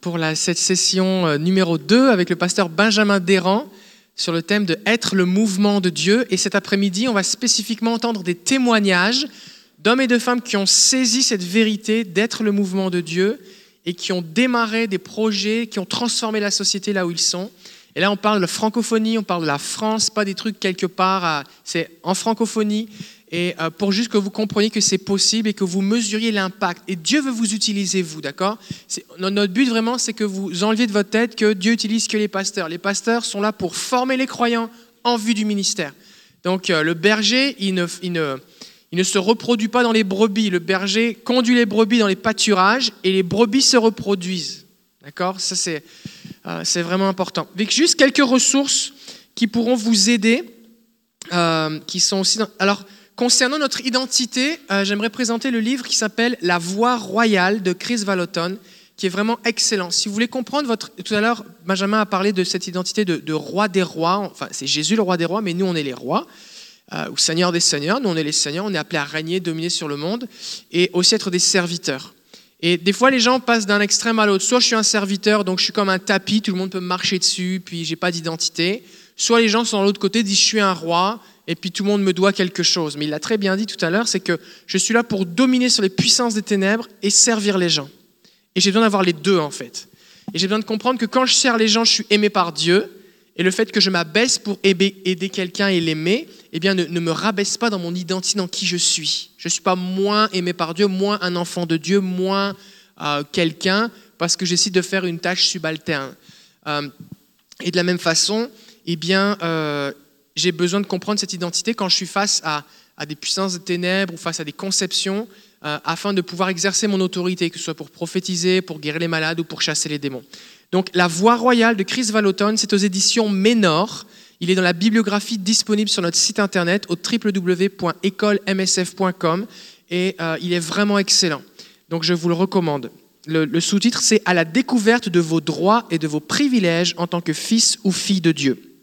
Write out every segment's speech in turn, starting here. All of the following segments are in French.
pour la, cette session euh, numéro 2 avec le pasteur Benjamin Déran sur le thème de être le mouvement de Dieu. Et cet après-midi, on va spécifiquement entendre des témoignages d'hommes et de femmes qui ont saisi cette vérité d'être le mouvement de Dieu et qui ont démarré des projets, qui ont transformé la société là où ils sont. Et là, on parle de francophonie, on parle de la France, pas des trucs quelque part, c'est en francophonie et euh, pour juste que vous compreniez que c'est possible et que vous mesuriez l'impact. Et Dieu veut vous utiliser, vous, d'accord? Notre but vraiment, c'est que vous enleviez de votre tête que Dieu utilise que les pasteurs. Les pasteurs sont là pour former les croyants en vue du ministère. Donc euh, le berger, il ne, il, ne, il ne se reproduit pas dans les brebis. Le berger conduit les brebis dans les pâturages et les brebis se reproduisent. D'accord? Ça, c'est euh, vraiment important. Avec juste quelques ressources qui pourront vous aider, qui sont aussi... Alors, Concernant notre identité, euh, j'aimerais présenter le livre qui s'appelle La Voix royale de Chris Vallotton, qui est vraiment excellent. Si vous voulez comprendre votre... Tout à l'heure, Benjamin a parlé de cette identité de, roi des rois. Enfin, c'est Jésus le roi des rois, mais nous, on est les rois. Euh, ou Seigneur des seigneurs. Nous, on est les seigneurs. On est appelés à régner, dominer sur le monde et aussi être des serviteurs. Et des fois, les gens passent d'un extrême à l'autre. Soit je suis un serviteur, donc je suis comme un tapis, tout le monde peut me marcher dessus, puis j'ai pas d'identité. Soit les gens sont de l'autre côté, disent je suis un roi, et puis tout le monde me doit quelque chose. Mais il l'a très bien dit tout à l'heure, c'est que je suis là pour dominer sur les puissances des ténèbres et servir les gens. Et j'ai besoin d'avoir les deux en fait. Et j'ai besoin de comprendre que quand je sers les gens, je suis aimé par Dieu. Et le fait que je m'abaisse pour aider quelqu'un et l'aimer, eh bien, ne, me rabaisse pas dans mon identité, dans qui je suis. Je ne suis pas moins aimé par Dieu, moins un enfant de Dieu, moins euh, quelqu'un, parce que j'essaie de faire une tâche subalterne. Euh, et de la même façon, eh bien, euh, j'ai besoin de comprendre cette identité quand je suis face à, des puissances de ténèbres ou face à des conceptions, euh, afin de pouvoir exercer mon autorité, que ce soit pour prophétiser, pour guérir les malades ou pour chasser les démons. Donc La Voix royale de Chris Vallotton, c'est aux éditions Ménor. Il est dans la bibliographie disponible sur notre site internet au www.écolemsf.com et euh, il est vraiment excellent. Donc je vous le recommande. le sous-titre, c'est À la découverte de vos droits et de vos privilèges en tant que fils ou fille de Dieu.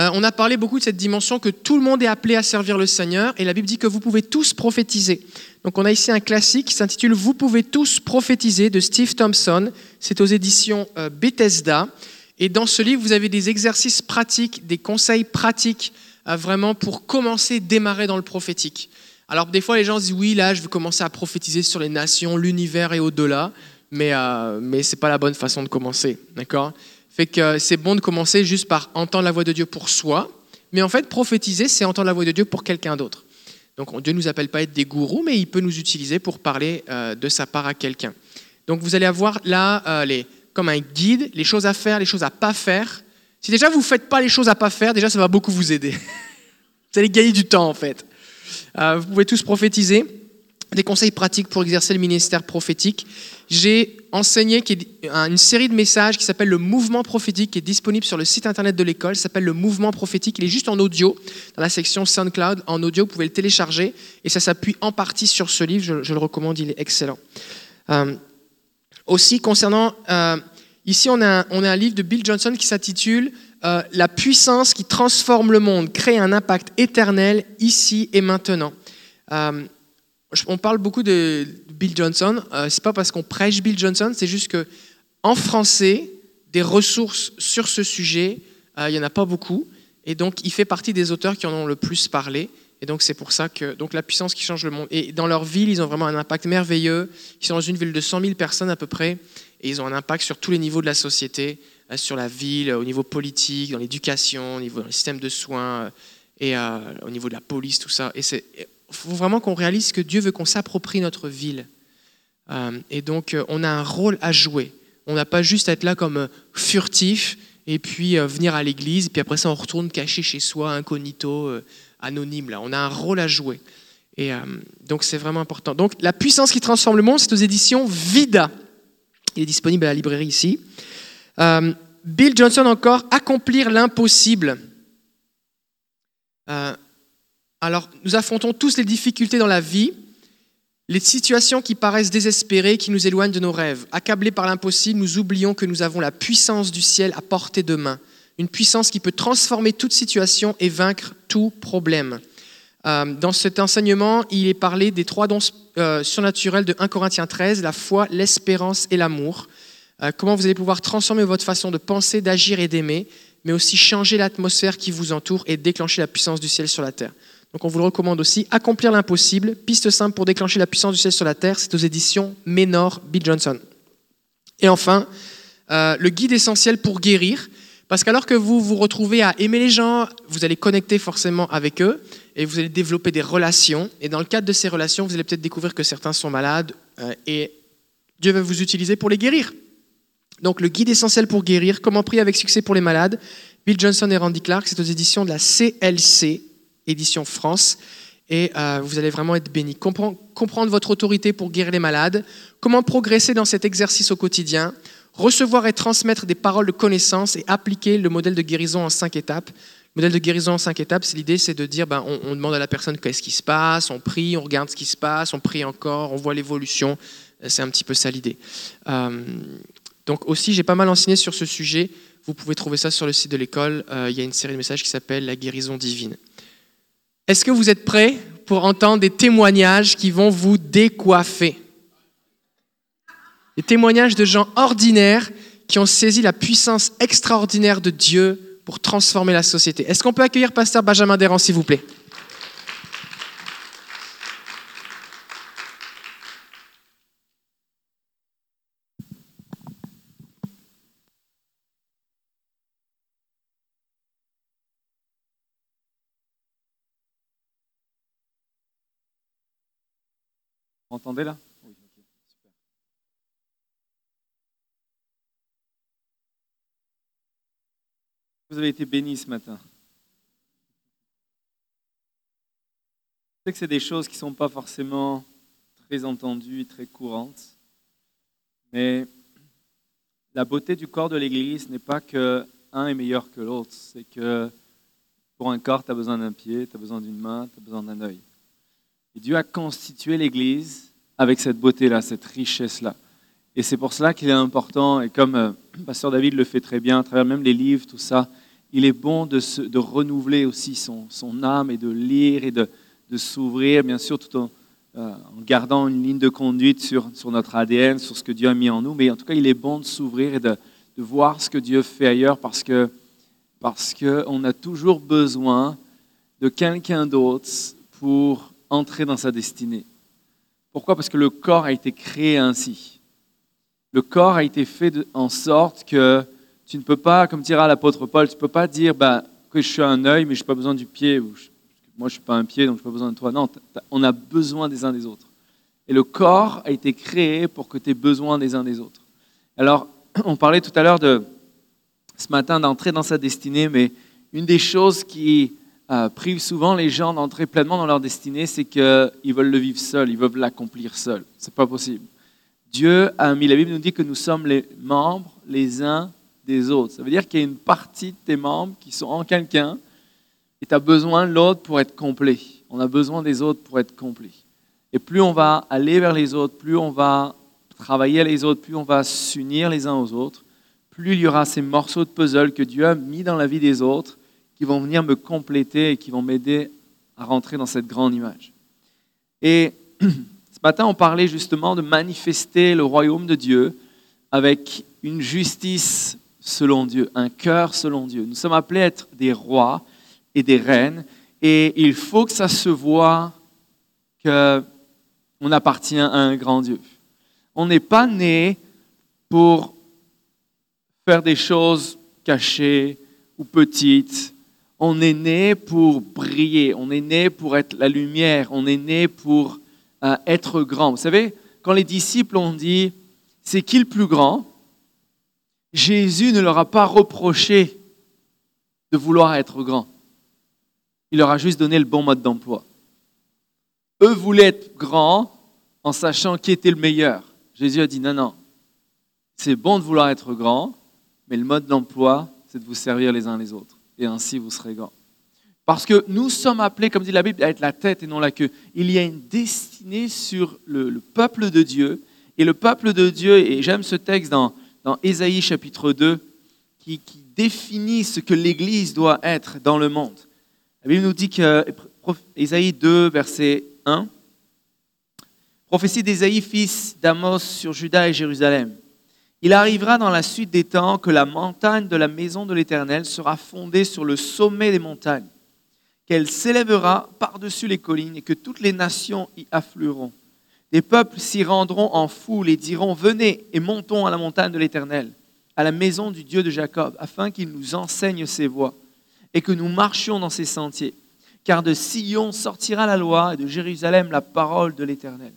Euh, on a parlé beaucoup de cette dimension que tout le monde est appelé à servir le Seigneur, et la Bible dit que vous pouvez tous prophétiser. Donc on a ici un classique qui s'intitule Vous pouvez tous prophétiser de Steve Thompson. C'est aux éditions euh, Bethesda. Et dans ce livre, vous avez des exercices pratiques, des conseils pratiques, euh, vraiment pour commencer, démarrer dans le prophétique. Alors des fois, les gens disent oui, là, je veux commencer à prophétiser sur les nations, l'univers et au-delà, mais, mais ce n'est pas la bonne façon de commencer, d'accord? Que c'est bon de commencer juste par entendre la voix de Dieu pour soi, mais en fait, prophétiser, c'est entendre la voix de Dieu pour quelqu'un d'autre. Donc Dieu ne nous appelle pas à être des gourous, mais il peut nous utiliser pour parler euh, de sa part à quelqu'un. Donc vous allez avoir là, euh, comme un guide, les choses à faire, les choses à pas faire. Si déjà vous ne faites pas les choses à pas faire, déjà ça va beaucoup vous aider. vous allez gagner du temps en fait. Euh, vous pouvez tous prophétiser des conseils pratiques pour exercer le ministère prophétique. J'ai enseigné une série de messages qui s'appelle le mouvement prophétique, qui est disponible sur le site internet de l'école. S'appelle le mouvement prophétique. Il est juste en audio, dans la section SoundCloud. En audio, vous pouvez le télécharger. Et ça s'appuie en partie sur ce livre. Je, le recommande, il est excellent. Euh, aussi, concernant... Euh, ici, on a, on a, un, livre de Bill Johnson qui s'intitule euh, La puissance qui transforme le monde, crée un impact éternel ici et maintenant on parle beaucoup de Bill Johnson. Euh, c'est pas parce qu'on prêche Bill Johnson, c'est juste que en français, des ressources sur ce sujet, euh, il y en a pas beaucoup, et donc il fait partie des auteurs qui en ont le plus parlé. Et donc c'est pour ça que donc la puissance qui change le monde. Et dans leur ville, ils ont vraiment un impact merveilleux. Ils sont dans une ville de 100 000 personnes à peu près, et ils ont un impact sur tous les niveaux de la société, euh, sur la ville, au niveau politique, dans l'éducation, au niveau du système de soins, et au niveau de la police, tout ça. Et c'est faut vraiment qu'on réalise que Dieu veut qu'on s'approprie notre ville. Euh, et donc, euh, on a un rôle à jouer. On n'a pas juste à être là comme euh, furtif et puis venir à l'église, puis après ça, on retourne caché chez soi, incognito, anonyme. Là. On a un rôle à jouer. Et donc, c'est vraiment important. Donc, La puissance qui transforme le monde, c'est aux éditions Vida. Il est disponible à la librairie ici. Bill Johnson encore, Accomplir l'impossible. Alors, nous affrontons tous les difficultés dans la vie, les situations qui paraissent désespérées, qui nous éloignent de nos rêves. Accablés par l'impossible, nous oublions que nous avons la puissance du ciel à portée de main, une puissance qui peut transformer toute situation et vaincre tout problème. Euh, dans cet enseignement, il est parlé des trois dons euh, surnaturels de 1 Corinthiens 13, la foi, l'espérance et l'amour. Euh, comment vous allez pouvoir transformer votre façon de penser, d'agir et d'aimer, mais aussi changer l'atmosphère qui vous entoure et déclencher la puissance du ciel sur la terre? Donc on vous le recommande aussi. Accomplir l'impossible, piste simple pour déclencher la puissance du ciel sur la terre, c'est aux éditions Menor B. Johnson. Et enfin, le guide essentiel pour guérir. Parce qu'alors que vous vous retrouvez à aimer les gens, vous allez connecter forcément avec eux et vous allez développer des relations. Et dans le cadre de ces relations, vous allez peut-être découvrir que certains sont malades euh, et Dieu va vous utiliser pour les guérir. Donc le guide essentiel pour guérir, comment prier avec succès pour les malades, Bill Johnson et Randy Clark, c'est aux éditions de la CLC, édition France. Et euh, vous allez vraiment être bénis. Comprendre votre autorité pour guérir les malades, comment progresser dans cet exercice au quotidien, recevoir et transmettre des paroles de connaissance et appliquer le modèle de guérison en cinq étapes. Le modèle de guérison en cinq étapes, c'est l'idée, c'est de dire, ben, on, demande à la personne qu'est-ce qui se passe, on prie, on regarde ce qui se passe, on prie encore, on voit l'évolution. C'est un petit peu ça l'idée. Euh, donc aussi, j'ai pas mal enseigné sur ce sujet. Vous pouvez trouver ça sur le site de l'école. Euh, il y a une série de messages qui s'appelle La guérison divine. Est-ce que vous êtes prêts pour entendre des témoignages qui vont vous décoiffer? Des témoignages de gens ordinaires qui ont saisi la puissance extraordinaire de Dieu pour transformer la société. Est-ce qu'on peut accueillir Pasteur Benjamin Déran, s'il vous plaît? Vous entendez là? Vous avez été bénis ce matin. Je sais que c'est des choses qui ne sont pas forcément très entendues très courantes, mais la beauté du corps de l'Église n'est pas que un est meilleur que l'autre, c'est que pour un corps, tu as besoin d'un pied, tu as besoin d'une main, tu as besoin d'un œil. Dieu a constitué l'Église avec cette beauté-là, cette richesse-là. Et c'est pour cela qu'il est important, et comme euh, Pasteur David le fait très bien, à travers même les livres, tout ça, il est bon de, de renouveler aussi son, son, âme et de lire et de, de s'ouvrir, bien sûr, tout en, euh, gardant une ligne de conduite sur, sur, notre ADN, sur ce que Dieu a mis en nous. Mais en tout cas, il est bon de s'ouvrir et de, de voir ce que Dieu fait ailleurs parce que parce qu'on a toujours besoin de quelqu'un d'autre pour entrer dans sa destinée. Pourquoi? Parce que le corps a été créé ainsi. Le corps a été fait en sorte que tu ne peux pas, comme dira l'apôtre Paul, tu ne peux pas dire bah, que je suis un œil, mais je n'ai pas besoin du pied. Ou moi, je ne suis pas un pied, donc je n'ai pas besoin de toi. Non, on a besoin des uns des autres. Et le corps a été créé pour que tu aies besoin des uns des autres. Alors, on parlait tout à l'heure de ce matin d'entrer dans sa destinée, mais une des choses qui euh, prive souvent les gens d'entrer pleinement dans leur destinée, c'est qu'ils veulent le vivre seuls, ils veulent l'accomplir seuls. Ce n'est pas possible. Dieu a mis, la Bible nous dit que nous sommes les membres les uns des autres. Ça veut dire qu'il y a une partie de tes membres qui sont en quelqu'un et tu as besoin de l'autre pour être complet. On a besoin des autres pour être complet. Et plus on va aller vers les autres, plus on va travailler les autres, plus on va s'unir les uns aux autres, plus il y aura ces morceaux de puzzle que Dieu a mis dans la vie des autres qui vont venir me compléter et qui vont m'aider à rentrer dans cette grande image. Et ce matin, on parlait justement de manifester le royaume de Dieu avec une justice selon Dieu, un cœur selon Dieu. Nous sommes appelés à être des rois et des reines, et il faut que ça se voit qu'on appartient à un grand Dieu. On n'est pas né pour faire des choses cachées ou petites. On est né pour briller, on est né pour être la lumière, on est né pour euh, être grand. Vous savez, quand les disciples ont dit, c'est qui le plus grand? Jésus ne leur a pas reproché de vouloir être grand. Il leur a juste donné le bon mode d'emploi. Eux voulaient être grands en sachant qui était le meilleur. Jésus a dit non, non, c'est bon de vouloir être grand, mais le mode d'emploi, c'est de vous servir les uns les autres. Et ainsi, vous serez grands. Parce que nous sommes appelés, comme dit la Bible, à être la tête et non la queue. Il y a une destinée sur le, le peuple de Dieu. Et le peuple de Dieu, et j'aime ce texte dans dans Ésaïe chapitre 2 qui, définit ce que l'Église doit être dans le monde. La Bible nous dit que Ésaïe 2, verset 1. Prophétie d'Ésaïe, fils d'Amos sur Juda et Jérusalem. Il arrivera dans la suite des temps que la montagne de la maison de l'Éternel sera fondée sur le sommet des montagnes, qu'elle s'élèvera par-dessus les collines et que toutes les nations y afflueront. Des peuples s'y rendront en foule et diront, venez et montons à la montagne de l'Éternel, à la maison du Dieu de Jacob, afin qu'il nous enseigne ses voies et que nous marchions dans ses sentiers. Car de Sion sortira la loi et de Jérusalem la parole de l'Éternel.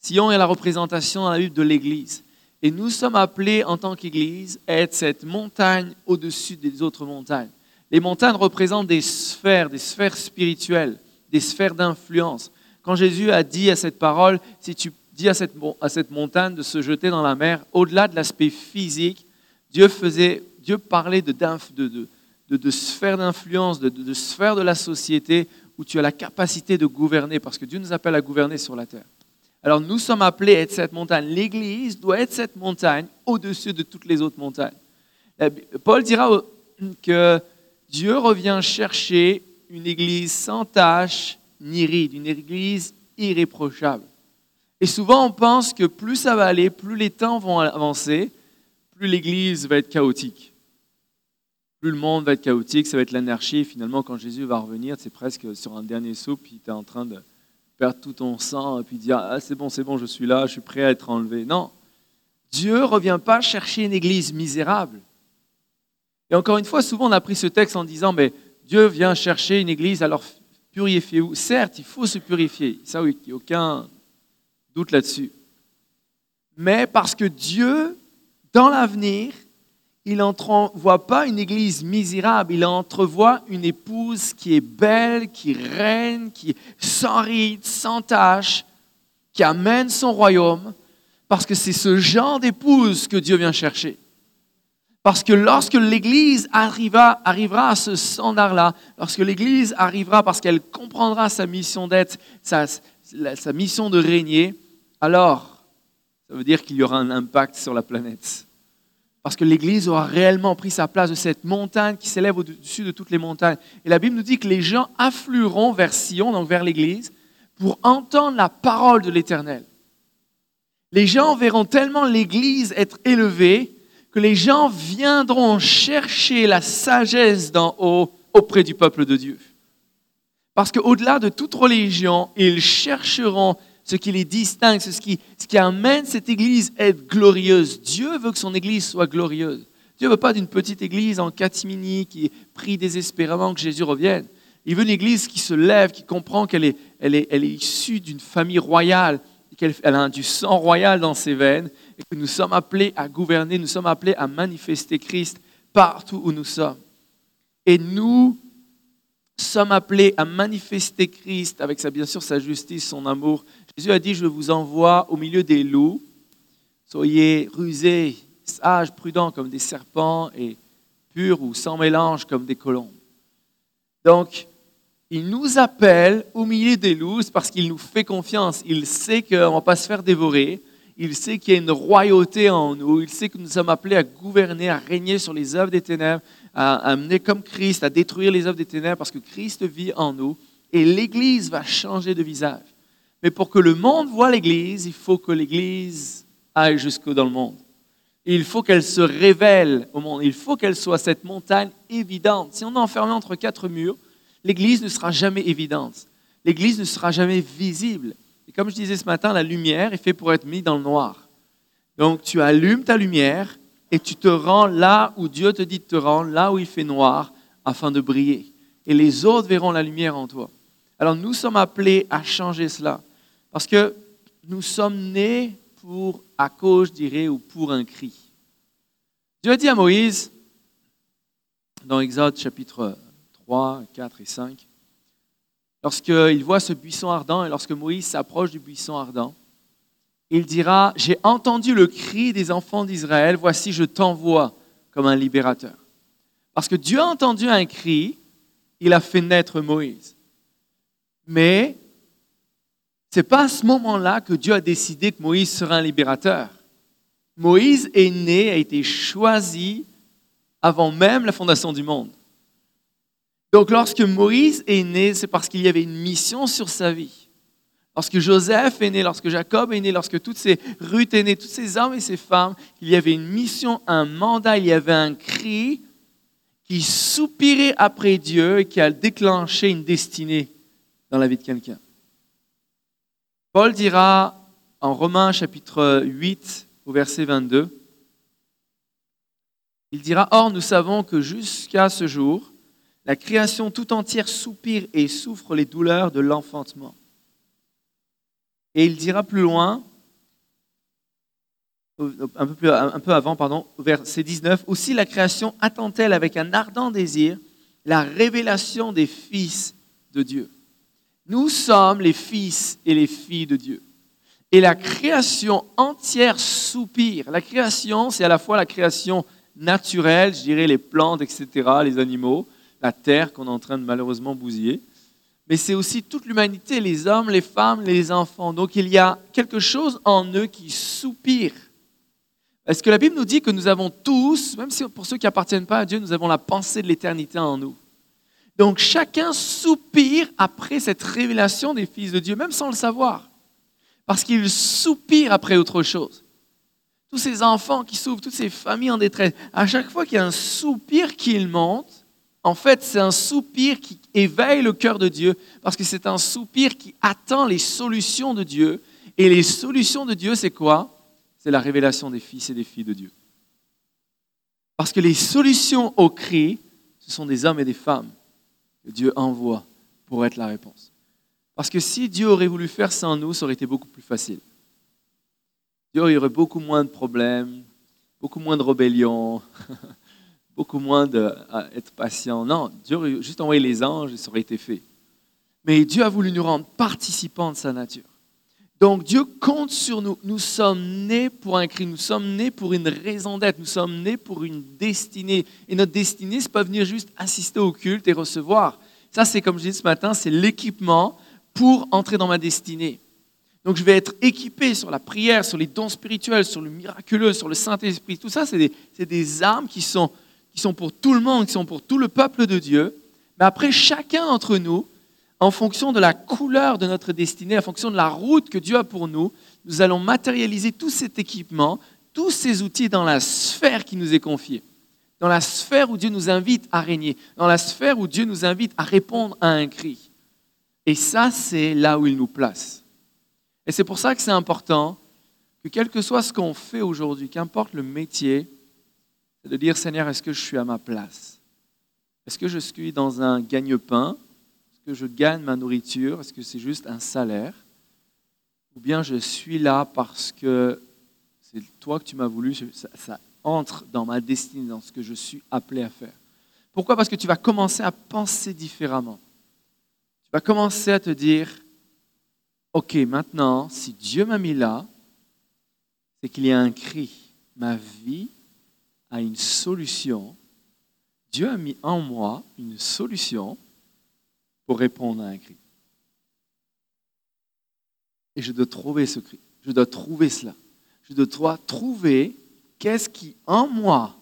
Sion est la représentation dans la Bible de l'Église. Et nous sommes appelés en tant qu'Église à être cette montagne au-dessus des autres montagnes. Les montagnes représentent des sphères, des sphères spirituelles, des sphères d'influence. Quand Jésus a dit à cette parole, si tu dis à cette, montagne de se jeter dans la mer, au-delà de l'aspect physique, Dieu, faisait, Dieu parlait de sphères d'influence, de, de sphères de la société où tu as la capacité de gouverner, parce que Dieu nous appelle à gouverner sur la terre. Alors nous sommes appelés à être cette montagne. L'Église doit être cette montagne au-dessus de toutes les autres montagnes. Paul dira que Dieu revient chercher une Église sans tache ni ride, une Église irréprochable. Et souvent on pense que plus ça va aller, plus les temps vont avancer, plus l'Église va être chaotique plus le monde va être chaotique, ça va être l'anarchie. Finalement, quand Jésus va revenir, c'est presque sur un dernier saut, puis tu es en train de perdre tout ton sang, et puis dire Ah, c'est bon, c'est bon, je suis là, je suis prêt à être enlevé. Non. Dieu ne revient pas chercher une église misérable. Et encore une fois, souvent on a pris ce texte en disant Mais Dieu vient chercher une église, alors purifiez-vous. Certes, il faut se purifier. Ça, oui, il n'y a aucun doute là-dessus. Mais parce que Dieu, dans l'avenir, il n'entrevoit pas une église misérable, il entrevoit une épouse qui est belle, qui règne, qui est sans ride, sans tache, qui amène son royaume, parce que c'est ce genre d'épouse que Dieu vient chercher. Parce que lorsque l'Église arrivera, à ce standard-là, lorsque l'Église arrivera parce qu'elle comprendra sa mission d'être, sa mission de régner, alors ça veut dire qu'il y aura un impact sur la planète parce que l'Église aura réellement pris sa place de cette montagne qui s'élève au-dessus de toutes les montagnes. Et la Bible nous dit que les gens afflueront vers Sion, donc vers l'Église, pour entendre la parole de l'Éternel. Les gens verront tellement l'Église être élevée que les gens viendront chercher la sagesse d'en haut auprès du peuple de Dieu. Parce qu'au-delà de toute religion, ils chercheront ce qui les distingue, ce qui, amène cette Église à être glorieuse. Dieu veut que son Église soit glorieuse. Dieu ne veut pas d'une petite Église en catimini qui prie désespérément que Jésus revienne. Il veut une Église qui se lève, qui comprend qu'elle est, issue d'une famille royale, qu'elle elle a du sang royal dans ses veines, et que nous sommes appelés à gouverner, nous sommes appelés à manifester Christ partout où nous sommes. Et nous sommes appelés à manifester Christ avec sa, bien sûr sa justice, son amour, Jésus a dit, je vous envoie au milieu des loups. Soyez rusés, sages, prudents comme des serpents et purs ou sans mélange comme des colombes. Donc, il nous appelle au milieu des loups parce qu'il nous fait confiance. Il sait qu'on ne va pas se faire dévorer. Il sait qu'il y a une royauté en nous. Il sait que nous sommes appelés à gouverner, à régner sur les œuvres des ténèbres, à amener comme Christ, à détruire les œuvres des ténèbres parce que Christ vit en nous. Et l'Église va changer de visage. Mais pour que le monde voit l'Église, il faut que l'Église aille jusqu'au dans le monde. il faut qu'elle se révèle au monde. Il faut qu'elle soit cette montagne évidente. Si on est enfermé entre quatre murs, l'Église ne sera jamais évidente. L'Église ne sera jamais visible. Et comme je disais ce matin, la lumière est faite pour être mise dans le noir. Donc tu allumes ta lumière et tu te rends là où Dieu te dit de te rendre, là où il fait noir, afin de briller. Et les autres verront la lumière en toi. Alors nous sommes appelés à changer cela. Parce que nous sommes nés pour, à cause, je dirais, ou pour un cri. Dieu a dit à Moïse, dans Exode chapitre 3, 4 et 5, lorsqu'il voit ce buisson ardent et lorsque Moïse s'approche du buisson ardent, il dira, j'ai entendu le cri des enfants d'Israël, voici je t'envoie comme un libérateur. Parce que Dieu a entendu un cri, il a fait naître Moïse. Mais n'est pas à ce moment-là que Dieu a décidé que Moïse sera un libérateur. Moïse est né, a été choisi avant même la fondation du monde. Donc lorsque Moïse est né, c'est parce qu'il y avait une mission sur sa vie. Lorsque Joseph est né, lorsque Jacob est né, lorsque toutes ces Ruth est née, tous ces hommes et ces femmes, il y avait une mission, un mandat, il y avait un cri qui soupirait après Dieu et qui a déclenché une destinée dans la vie de quelqu'un. Paul dira en Romains chapitre 8 au verset 22, il dira, Or nous savons que jusqu'à ce jour, la création tout entière soupire et souffre les douleurs de l'enfantement. Et il dira plus loin, un peu, un peu avant, pardon, verset 19, Aussi la création attend-elle avec un ardent désir la révélation des fils de Dieu. Nous sommes les fils et les filles de Dieu. Et la création entière soupire. La création, c'est à la fois la création naturelle, je dirais les plantes, etc., les animaux, la terre qu'on est en train de malheureusement bousiller. Mais c'est aussi toute l'humanité, les hommes, les femmes, les enfants. Donc il y a quelque chose en eux qui soupire. Est-ce que la Bible nous dit que nous avons tous, même si pour ceux qui n'appartiennent pas à Dieu, nous avons la pensée de l'éternité en nous? Donc chacun soupire après cette révélation des fils de Dieu, même sans le savoir, parce qu'il soupire après autre chose. Tous ces enfants qui souffrent, toutes ces familles en détresse, à chaque fois qu'il y a un soupir qui monte, en fait c'est un soupir qui éveille le cœur de Dieu, parce que c'est un soupir qui attend les solutions de Dieu. Et les solutions de Dieu, c'est quoi? C'est la révélation des fils et des filles de Dieu. Parce que les solutions au cri, ce sont des hommes et des femmes que Dieu envoie pour être la réponse. Parce que si Dieu aurait voulu faire sans nous, ça aurait été beaucoup plus facile. Dieu aurait beaucoup moins de problèmes, beaucoup moins de rébellion, beaucoup moins d'être patient. Non, Dieu aurait juste envoyé les anges et ça aurait été fait. Mais Dieu a voulu nous rendre participants de sa nature. Donc Dieu compte sur nous. Nous sommes nés pour un cri, nous sommes nés pour une raison d'être, nous sommes nés pour une destinée. Et notre destinée, c'est pas venir juste assister au culte et recevoir. Ça, c'est comme je dis ce matin, c'est l'équipement pour entrer dans ma destinée. Donc je vais être équipé sur la prière, sur les dons spirituels, sur le miraculeux, sur le Saint-Esprit. Tout ça, c'est des, armes qui sont, qui sont pour tout le monde, qui sont pour tout le peuple de Dieu. Mais après, chacun d'entre nous, en fonction de la couleur de notre destinée, en fonction de la route que Dieu a pour nous, nous allons matérialiser tout cet équipement, tous ces outils dans la sphère qui nous est confiée, dans la sphère où Dieu nous invite à régner, dans la sphère où Dieu nous invite à répondre à un cri. Et ça, c'est là où il nous place. Et c'est pour ça que c'est important que quel que soit ce qu'on fait aujourd'hui, qu'importe le métier, c'est de dire Seigneur, est-ce que je suis à ma place? Est-ce que je suis dans un gagne-pain? Que je gagne ma nourriture? Est-ce que c'est juste un salaire? Ou bien je suis là parce que c'est toi que tu m'as voulu, entre dans ma destinée, dans ce que je suis appelé à faire. Pourquoi? Parce que tu vas commencer à penser différemment. Tu vas commencer à te dire, OK, maintenant, si Dieu m'a mis là, c'est qu'il y a un cri. Ma vie a une solution. Dieu a mis en moi une solution pour répondre à un cri. Et je dois trouver ce cri. Je dois trouver cela. Je dois trouver qu'est-ce qui en moi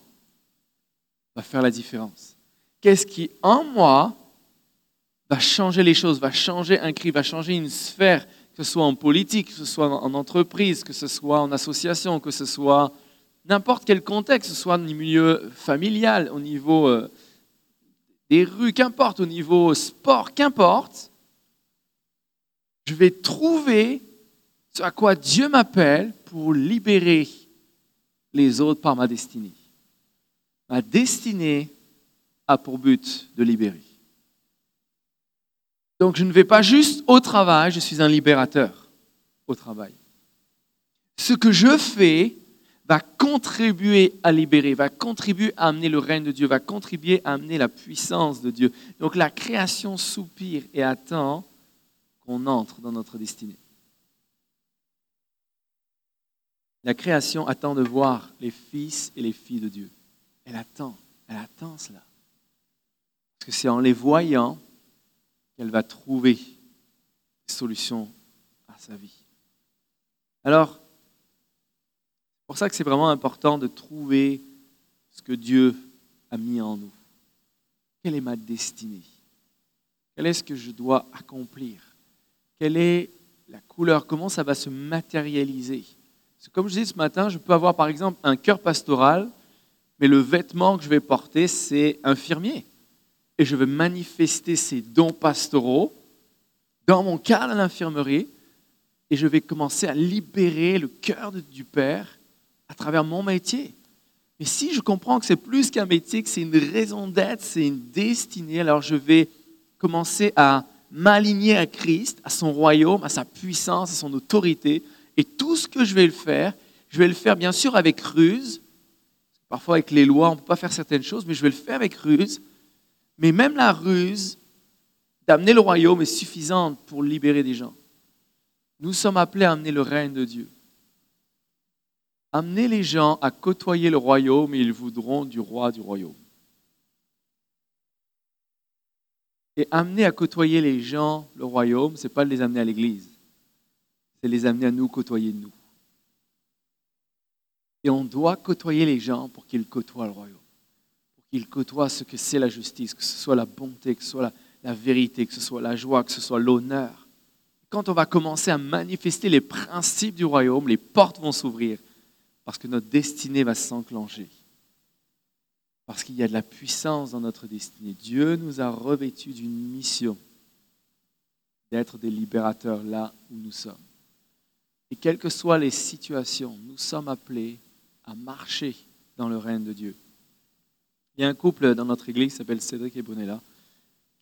va faire la différence? Qu'est-ce qui en moi va changer les choses, va changer un cri, va changer une sphère, que ce soit en politique, que ce soit en entreprise, que ce soit en association, que ce soit n'importe quel contexte, que ce soit au milieu familial, au niveau euh, des rues, qu'importe, au niveau sport, qu'importe, je vais trouver ce à quoi Dieu m'appelle pour libérer les autres par ma destinée. Ma destinée a pour but de libérer. Donc je ne vais pas juste au travail, je suis un libérateur au travail. Ce que je fais va contribuer à libérer, va contribuer à amener le règne de Dieu, va contribuer à amener la puissance de Dieu. Donc la création soupire et attend qu'on entre dans notre destinée. La création attend de voir les fils et les filles de Dieu. Elle attend, elle attend cela. Parce que c'est en les voyant qu'elle va trouver des solutions à sa vie. Alors, pour ça que c'est vraiment important de trouver ce que Dieu a mis en nous. Quelle est ma destinée? Quel est ce que je dois accomplir? Quelle est la couleur? Comment ça va se matérialiser? Comme je disais ce matin, je peux avoir par exemple un cœur pastoral, mais le vêtement que je vais porter, c'est infirmier. Et je vais manifester ces dons pastoraux dans mon cadre à l'infirmerie, et je vais commencer à libérer le cœur du Père à travers mon métier. Mais si je comprends que c'est plus qu'un métier, que c'est une raison d'être, c'est une destinée, alors je vais commencer à m'aligner à Christ, à son royaume, à sa puissance, à son autorité. Et tout ce que je vais le faire, je vais le faire bien sûr avec ruse. Parfois avec les lois, on ne peut pas faire certaines choses, mais je vais le faire avec ruse. Mais même la ruse d'amener le royaume est suffisante pour libérer des gens. Nous sommes appelés à amener le règne de Dieu. Amenez les gens à côtoyer le royaume et ils voudront du roi du royaume. Et amener à côtoyer les gens, le royaume, ce n'est pas de les amener à l'église, c'est les amener à nous côtoyer nous. Et on doit côtoyer les gens pour qu'ils côtoient le royaume, pour qu'ils côtoient ce que c'est la justice, que ce soit la bonté, que ce soit la, la vérité, que ce soit la joie, que ce soit l'honneur. Quand on va commencer à manifester les principes du royaume, les portes vont s'ouvrir parce que notre destinée va s'enclencher. Parce qu'il y a de la puissance dans notre destinée. Dieu nous a revêtus d'une mission d'être des libérateurs là où nous sommes. Et quelles que soient les situations, nous sommes appelés à marcher dans le règne de Dieu. Il y a un couple dans notre église qui s'appelle Cédric et Bonella,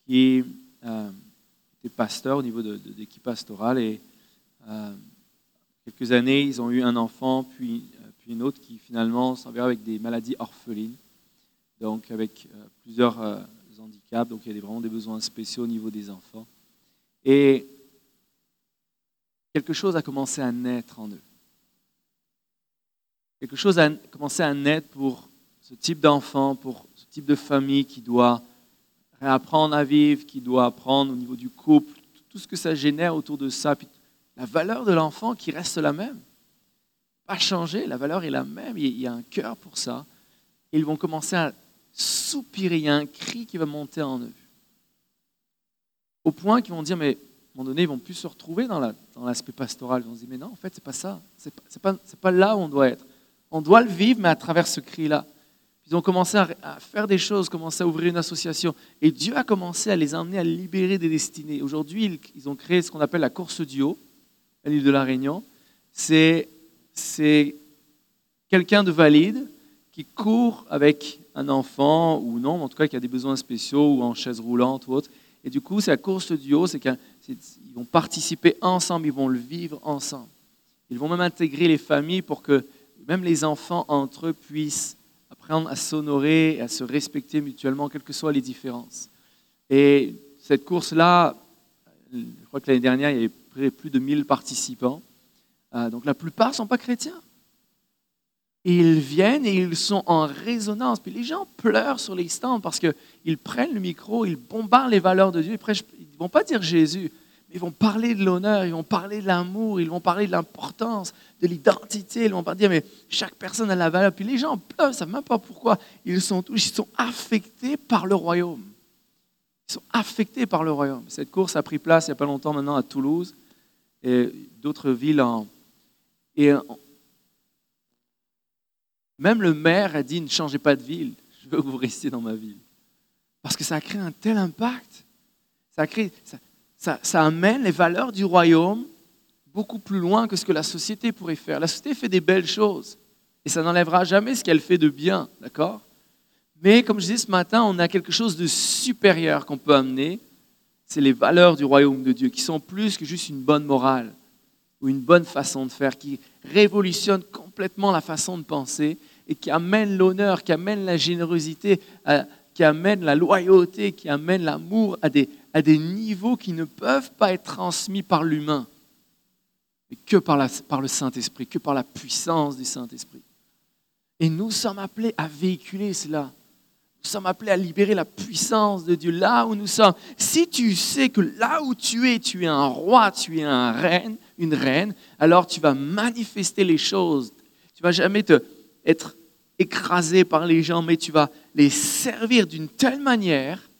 qui euh, était pasteur au niveau de, l'équipe pastorale. Et euh, quelques années, ils ont eu un enfant, puis, euh, puis une autre qui finalement s'enverra avec des maladies orphelines donc avec euh, plusieurs handicaps, donc il y a vraiment des besoins spéciaux au niveau des enfants. Et quelque chose a commencé à naître en eux. Quelque chose a commencé à naître pour ce type d'enfant, pour ce type de famille qui doit réapprendre à vivre, qui doit apprendre au niveau du couple, tout ce que ça génère autour de ça. La valeur de l'enfant qui reste la même. Pas changer, la valeur est la même, il y a un cœur pour ça. ils vont commencer à soupirer, il y a un cri qui va monter en eux. Au point qu'ils vont dire, mais un moment donné, ils vont plus se retrouver dans l'aspect pastoral. Ils vont se dire, mais non, en fait, c'est pas ça. C'est pas, pas, là où on doit être. On doit le vivre, mais à travers ce cri-là. Ils ont commencé à, faire des choses, commencé à ouvrir une association. Et Dieu a commencé à les emmener à libérer des destinées. Aujourd'hui, ils, ont créé ce qu'on appelle la course duo à l'île de la Réunion. C'est quelqu'un de valide qui court avec un enfant ou non, en tout cas qui a des besoins spéciaux ou en chaise roulante ou autre. Et du coup, c'est la course duo, c'est qu'ils vont participer ensemble, ils vont le vivre ensemble. Ils vont même intégrer les familles pour que même les enfants entre eux puissent apprendre à s'honorer et à se respecter mutuellement, quelles que soient les différences. Et cette course-là, je crois que l'année dernière, il y avait plus de 1000 participants. Euh, donc la plupart ne sont pas chrétiens. Ils viennent et ils sont en résonance. Puis les gens pleurent sur les stands parce qu'ils prennent le micro, ils bombardent les valeurs de Dieu. Ils ne vont pas dire Jésus, mais ils vont parler de l'honneur, ils vont parler de l'amour, ils vont parler de l'importance, de l'identité. Ils vont pas dire, mais chaque personne a la valeur. Puis les gens pleurent, ils ne savent même pas pourquoi. Ils sont, ils sont affectés par le royaume. Ils sont affectés par le royaume. Cette course a pris place il n'y a pas longtemps maintenant à Toulouse et d'autres villes. En, et même le maire a dit ne changez pas de ville, je veux que vous restiez dans ma ville. Parce que ça a créé un tel impact. Ça, ça, ça, amène les valeurs du royaume beaucoup plus loin que ce que la société pourrait faire. La société fait des belles choses et ça n'enlèvera jamais ce qu'elle fait de bien, d'accord? Mais comme je disais ce matin, on a quelque chose de supérieur qu'on peut amener. C'est les valeurs du royaume de Dieu qui sont plus que juste une bonne morale ou une bonne façon de faire, qui révolutionne complètement la façon de penser et qui amène l'honneur, qui amène la générosité, qui amène la loyauté, qui amène l'amour à des, à des niveaux qui ne peuvent pas être transmis par l'humain, mais que par, le Saint-Esprit, que par la puissance du Saint-Esprit. Et nous sommes appelés à véhiculer cela. Nous sommes appelés à libérer la puissance de Dieu là où nous sommes. Si tu sais que là où tu es, tu es un roi, tu es un reine, une reine, alors tu vas manifester les choses. Tu vas jamais te être écrasé par les gens, mais tu vas les servir d'une telle manière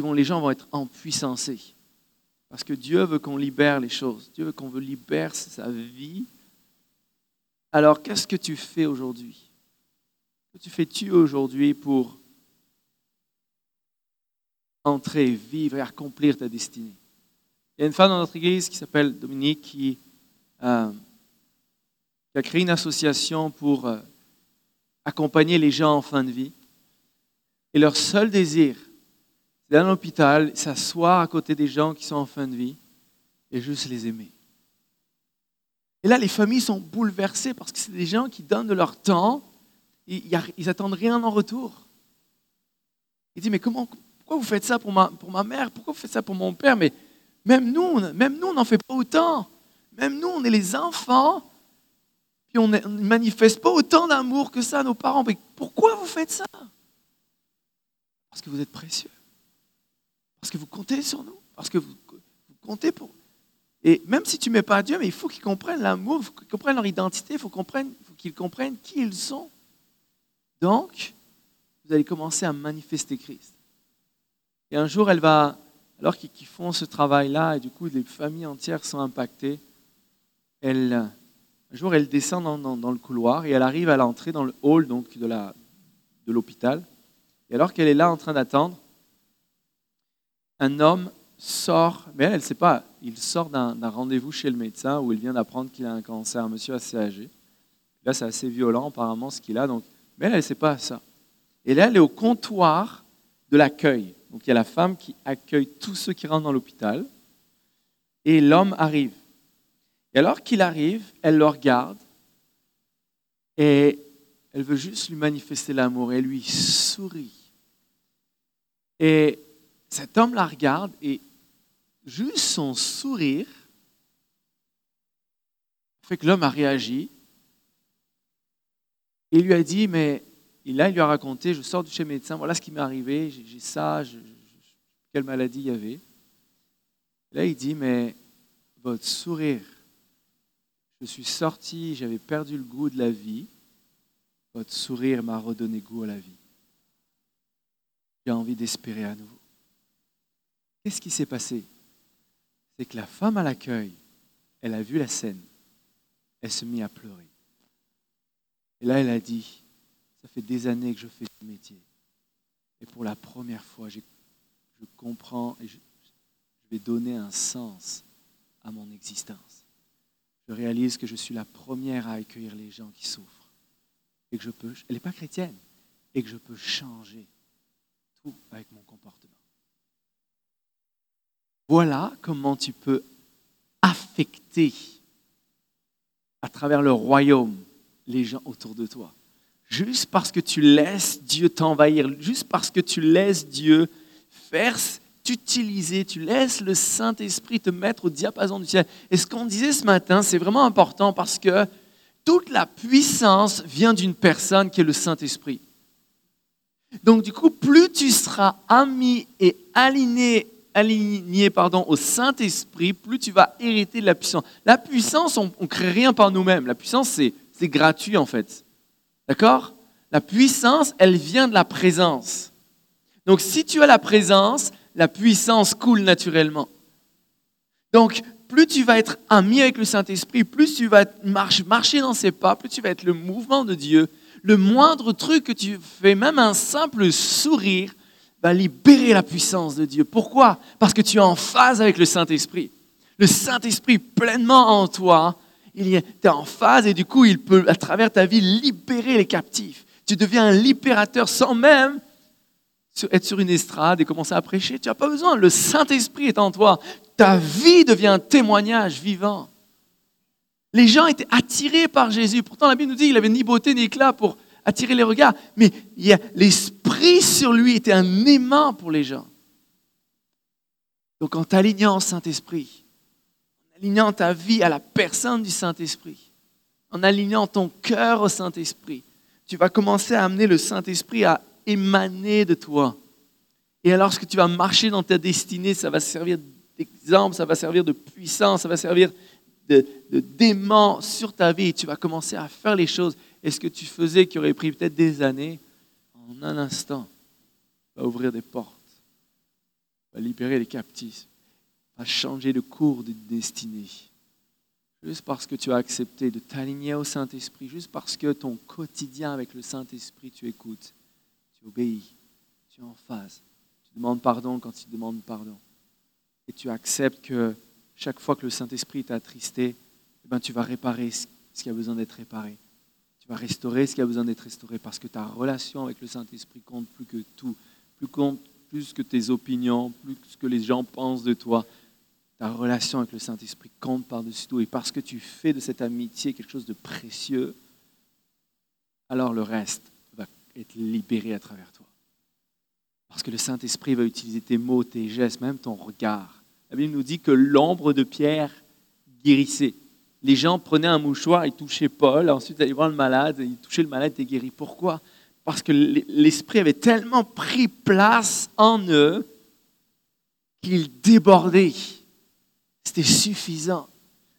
vont, les gens vont être empuissancés. Parce que Dieu veut qu'on libère les choses. Dieu veut qu'on libérer sa vie. Alors, qu'est-ce que tu fais aujourd'hui? Que tu fais-tu aujourd'hui pour entrer, vivre et accomplir ta destinée? Il y a une femme dans notre église qui s'appelle Dominique qui, euh, a créé une association pour euh, accompagner les gens en fin de vie. Et leur seul désir, c'est d'aller à l'hôpital, s'asseoir à côté des gens qui sont en fin de vie et juste les aimer. Et là, les familles sont bouleversées parce que c'est des gens qui donnent de leur temps, ils n'attendent rien en retour. Ils disent, mais comment, pourquoi vous faites ça pour ma, pour ma mère? Pourquoi vous faites ça pour mon père? Mais même nous, même nous, on n'en fait pas autant. Même nous, on est les enfants, puis on ne manifeste pas autant d'amour que ça à nos parents. Mais pourquoi vous faites ça? Parce que vous êtes précieux. Parce que vous comptez sur nous. Parce que vous, comptez pour. Et même si tu ne mets pas Dieu, mais il faut qu'ils comprennent l'amour, il faut qu'ils comprennent leur identité, il faut qu'ils comprennent qui ils sont. Donc, vous allez commencer à manifester Christ. Et un jour, elle va, alors qu'ils font ce travail-là, et du coup, les familles entières sont impactées, elle, un jour, elle descend dans, le couloir et elle arrive à l'entrée dans le hall de l'hôpital. et alors qu'elle est là en train d'attendre, un homme sort, mais elle, ne sait pas, il sort d'un rendez-vous chez le médecin où il vient d'apprendre qu'il a un cancer, un monsieur assez âgé. Là, c'est assez violent apparemment ce qu'il a, mais elle, elle ne sait pas ça. Et là, elle est au comptoir de l'accueil. Donc il y a la femme qui accueille tous ceux qui rentrent dans l'hôpital, et l'homme arrive. Et alors qu'il arrive, elle le regarde, et elle veut juste lui manifester l'amour, et lui sourit. Et cet homme la regarde, et juste son sourire fait que l'homme a réagi. Il lui a dit, mais là, il lui a raconté, je sors du chez médecin, voilà ce qui m'est arrivé, j'ai ça, quelle maladie il y avait. Là, il dit, mais votre sourire, je suis sorti, j'avais perdu le goût de la vie, votre sourire m'a redonné goût à la vie. J'ai envie d'espérer à nouveau. Qu'est-ce qui s'est passé? C'est que la femme à l'accueil, elle a vu la scène, elle se mit à pleurer. Et là, elle a dit, ça fait des années que je fais ce métier. Et pour la première fois, je, comprends et je, vais donner un sens à mon existence. Je réalise que je suis la première à accueillir les gens qui souffrent. Et que je peux, elle n'est pas chrétienne, et que je peux changer tout avec mon comportement. Voilà comment tu peux affecter à travers le royaume les gens autour de toi. Juste parce que tu laisses Dieu t'envahir, juste parce que tu laisses Dieu faire, t'utiliser, tu laisses le Saint-Esprit te mettre au diapason du ciel. Et ce qu'on disait ce matin, c'est vraiment important parce que toute la puissance vient d'une personne qui est le Saint-Esprit. Donc du coup, plus tu seras ami et aligné aligné pardon, au Saint-Esprit, plus tu vas hériter de la puissance. La puissance, on ne crée rien par nous-mêmes. La puissance, c'est gratuit en fait. D'accord? La puissance, elle vient de la présence. Donc si tu as la présence, la puissance coule naturellement. Donc plus tu vas être ami avec le Saint-Esprit, plus tu vas marcher dans ses pas, plus tu vas être le mouvement de Dieu. Le moindre truc que tu fais, même un simple sourire, va libérer la puissance de Dieu. Pourquoi? Parce que tu es en phase avec le Saint-Esprit. Le Saint-Esprit pleinement en toi, il est en phase et du coup, il peut, à travers ta vie, libérer les captifs. Tu deviens un libérateur sans même être sur une estrade et commencer à prêcher. Tu n'as pas besoin. Le Saint-Esprit est en toi. Ta vie devient un témoignage vivant. Les gens étaient attirés par Jésus. Pourtant, la Bible nous dit qu'il n'avait ni beauté ni éclat pour attirer les regards, mais l'esprit sur lui était un aimant pour les gens. Donc en t'alignant au Saint-Esprit, en alignant ta vie à la personne du Saint-Esprit, en alignant ton cœur au Saint-Esprit, tu vas commencer à amener le Saint-Esprit à émaner de toi. Et alors, lorsque tu vas marcher dans ta destinée, ça va servir d'exemple, ça va servir de puissance, ça va servir de, de dément sur ta vie. Tu vas commencer à faire les choses et ce que tu faisais qui aurait pris peut-être des années, en un instant, va ouvrir des portes. va libérer les captifs, va changer le cours de destinée. Juste parce que tu as accepté de t'aligner au Saint-Esprit, juste parce que ton quotidien avec le Saint-Esprit, tu écoutes, tu obéis, tu es en phase, tu demandes pardon quand tu demandes pardon. Et tu acceptes que chaque fois que le Saint-Esprit t'a attristé, eh ben, tu vas réparer ce qui a besoin d'être réparé. Tu vas restaurer ce qui a besoin d'être restauré parce que ta relation avec le Saint-Esprit compte plus que tout, plus, compte, plus que tes opinions, plus que les gens pensent de toi. Ta relation avec le Saint-Esprit compte par-dessus tout. Et parce que tu fais de cette amitié quelque chose de précieux, alors le reste être libéré à travers toi. Parce que le Saint-Esprit va utiliser tes mots, tes gestes, même ton regard. La Bible nous dit que l'ombre de Pierre guérissait. Les gens prenaient un mouchoir, ils touchaient Paul, ensuite ils allaient voir le malade, ils touchaient le malade, et guéri. Pourquoi? Parce que l'Esprit avait tellement pris place en eux qu'il débordait. C'était suffisant.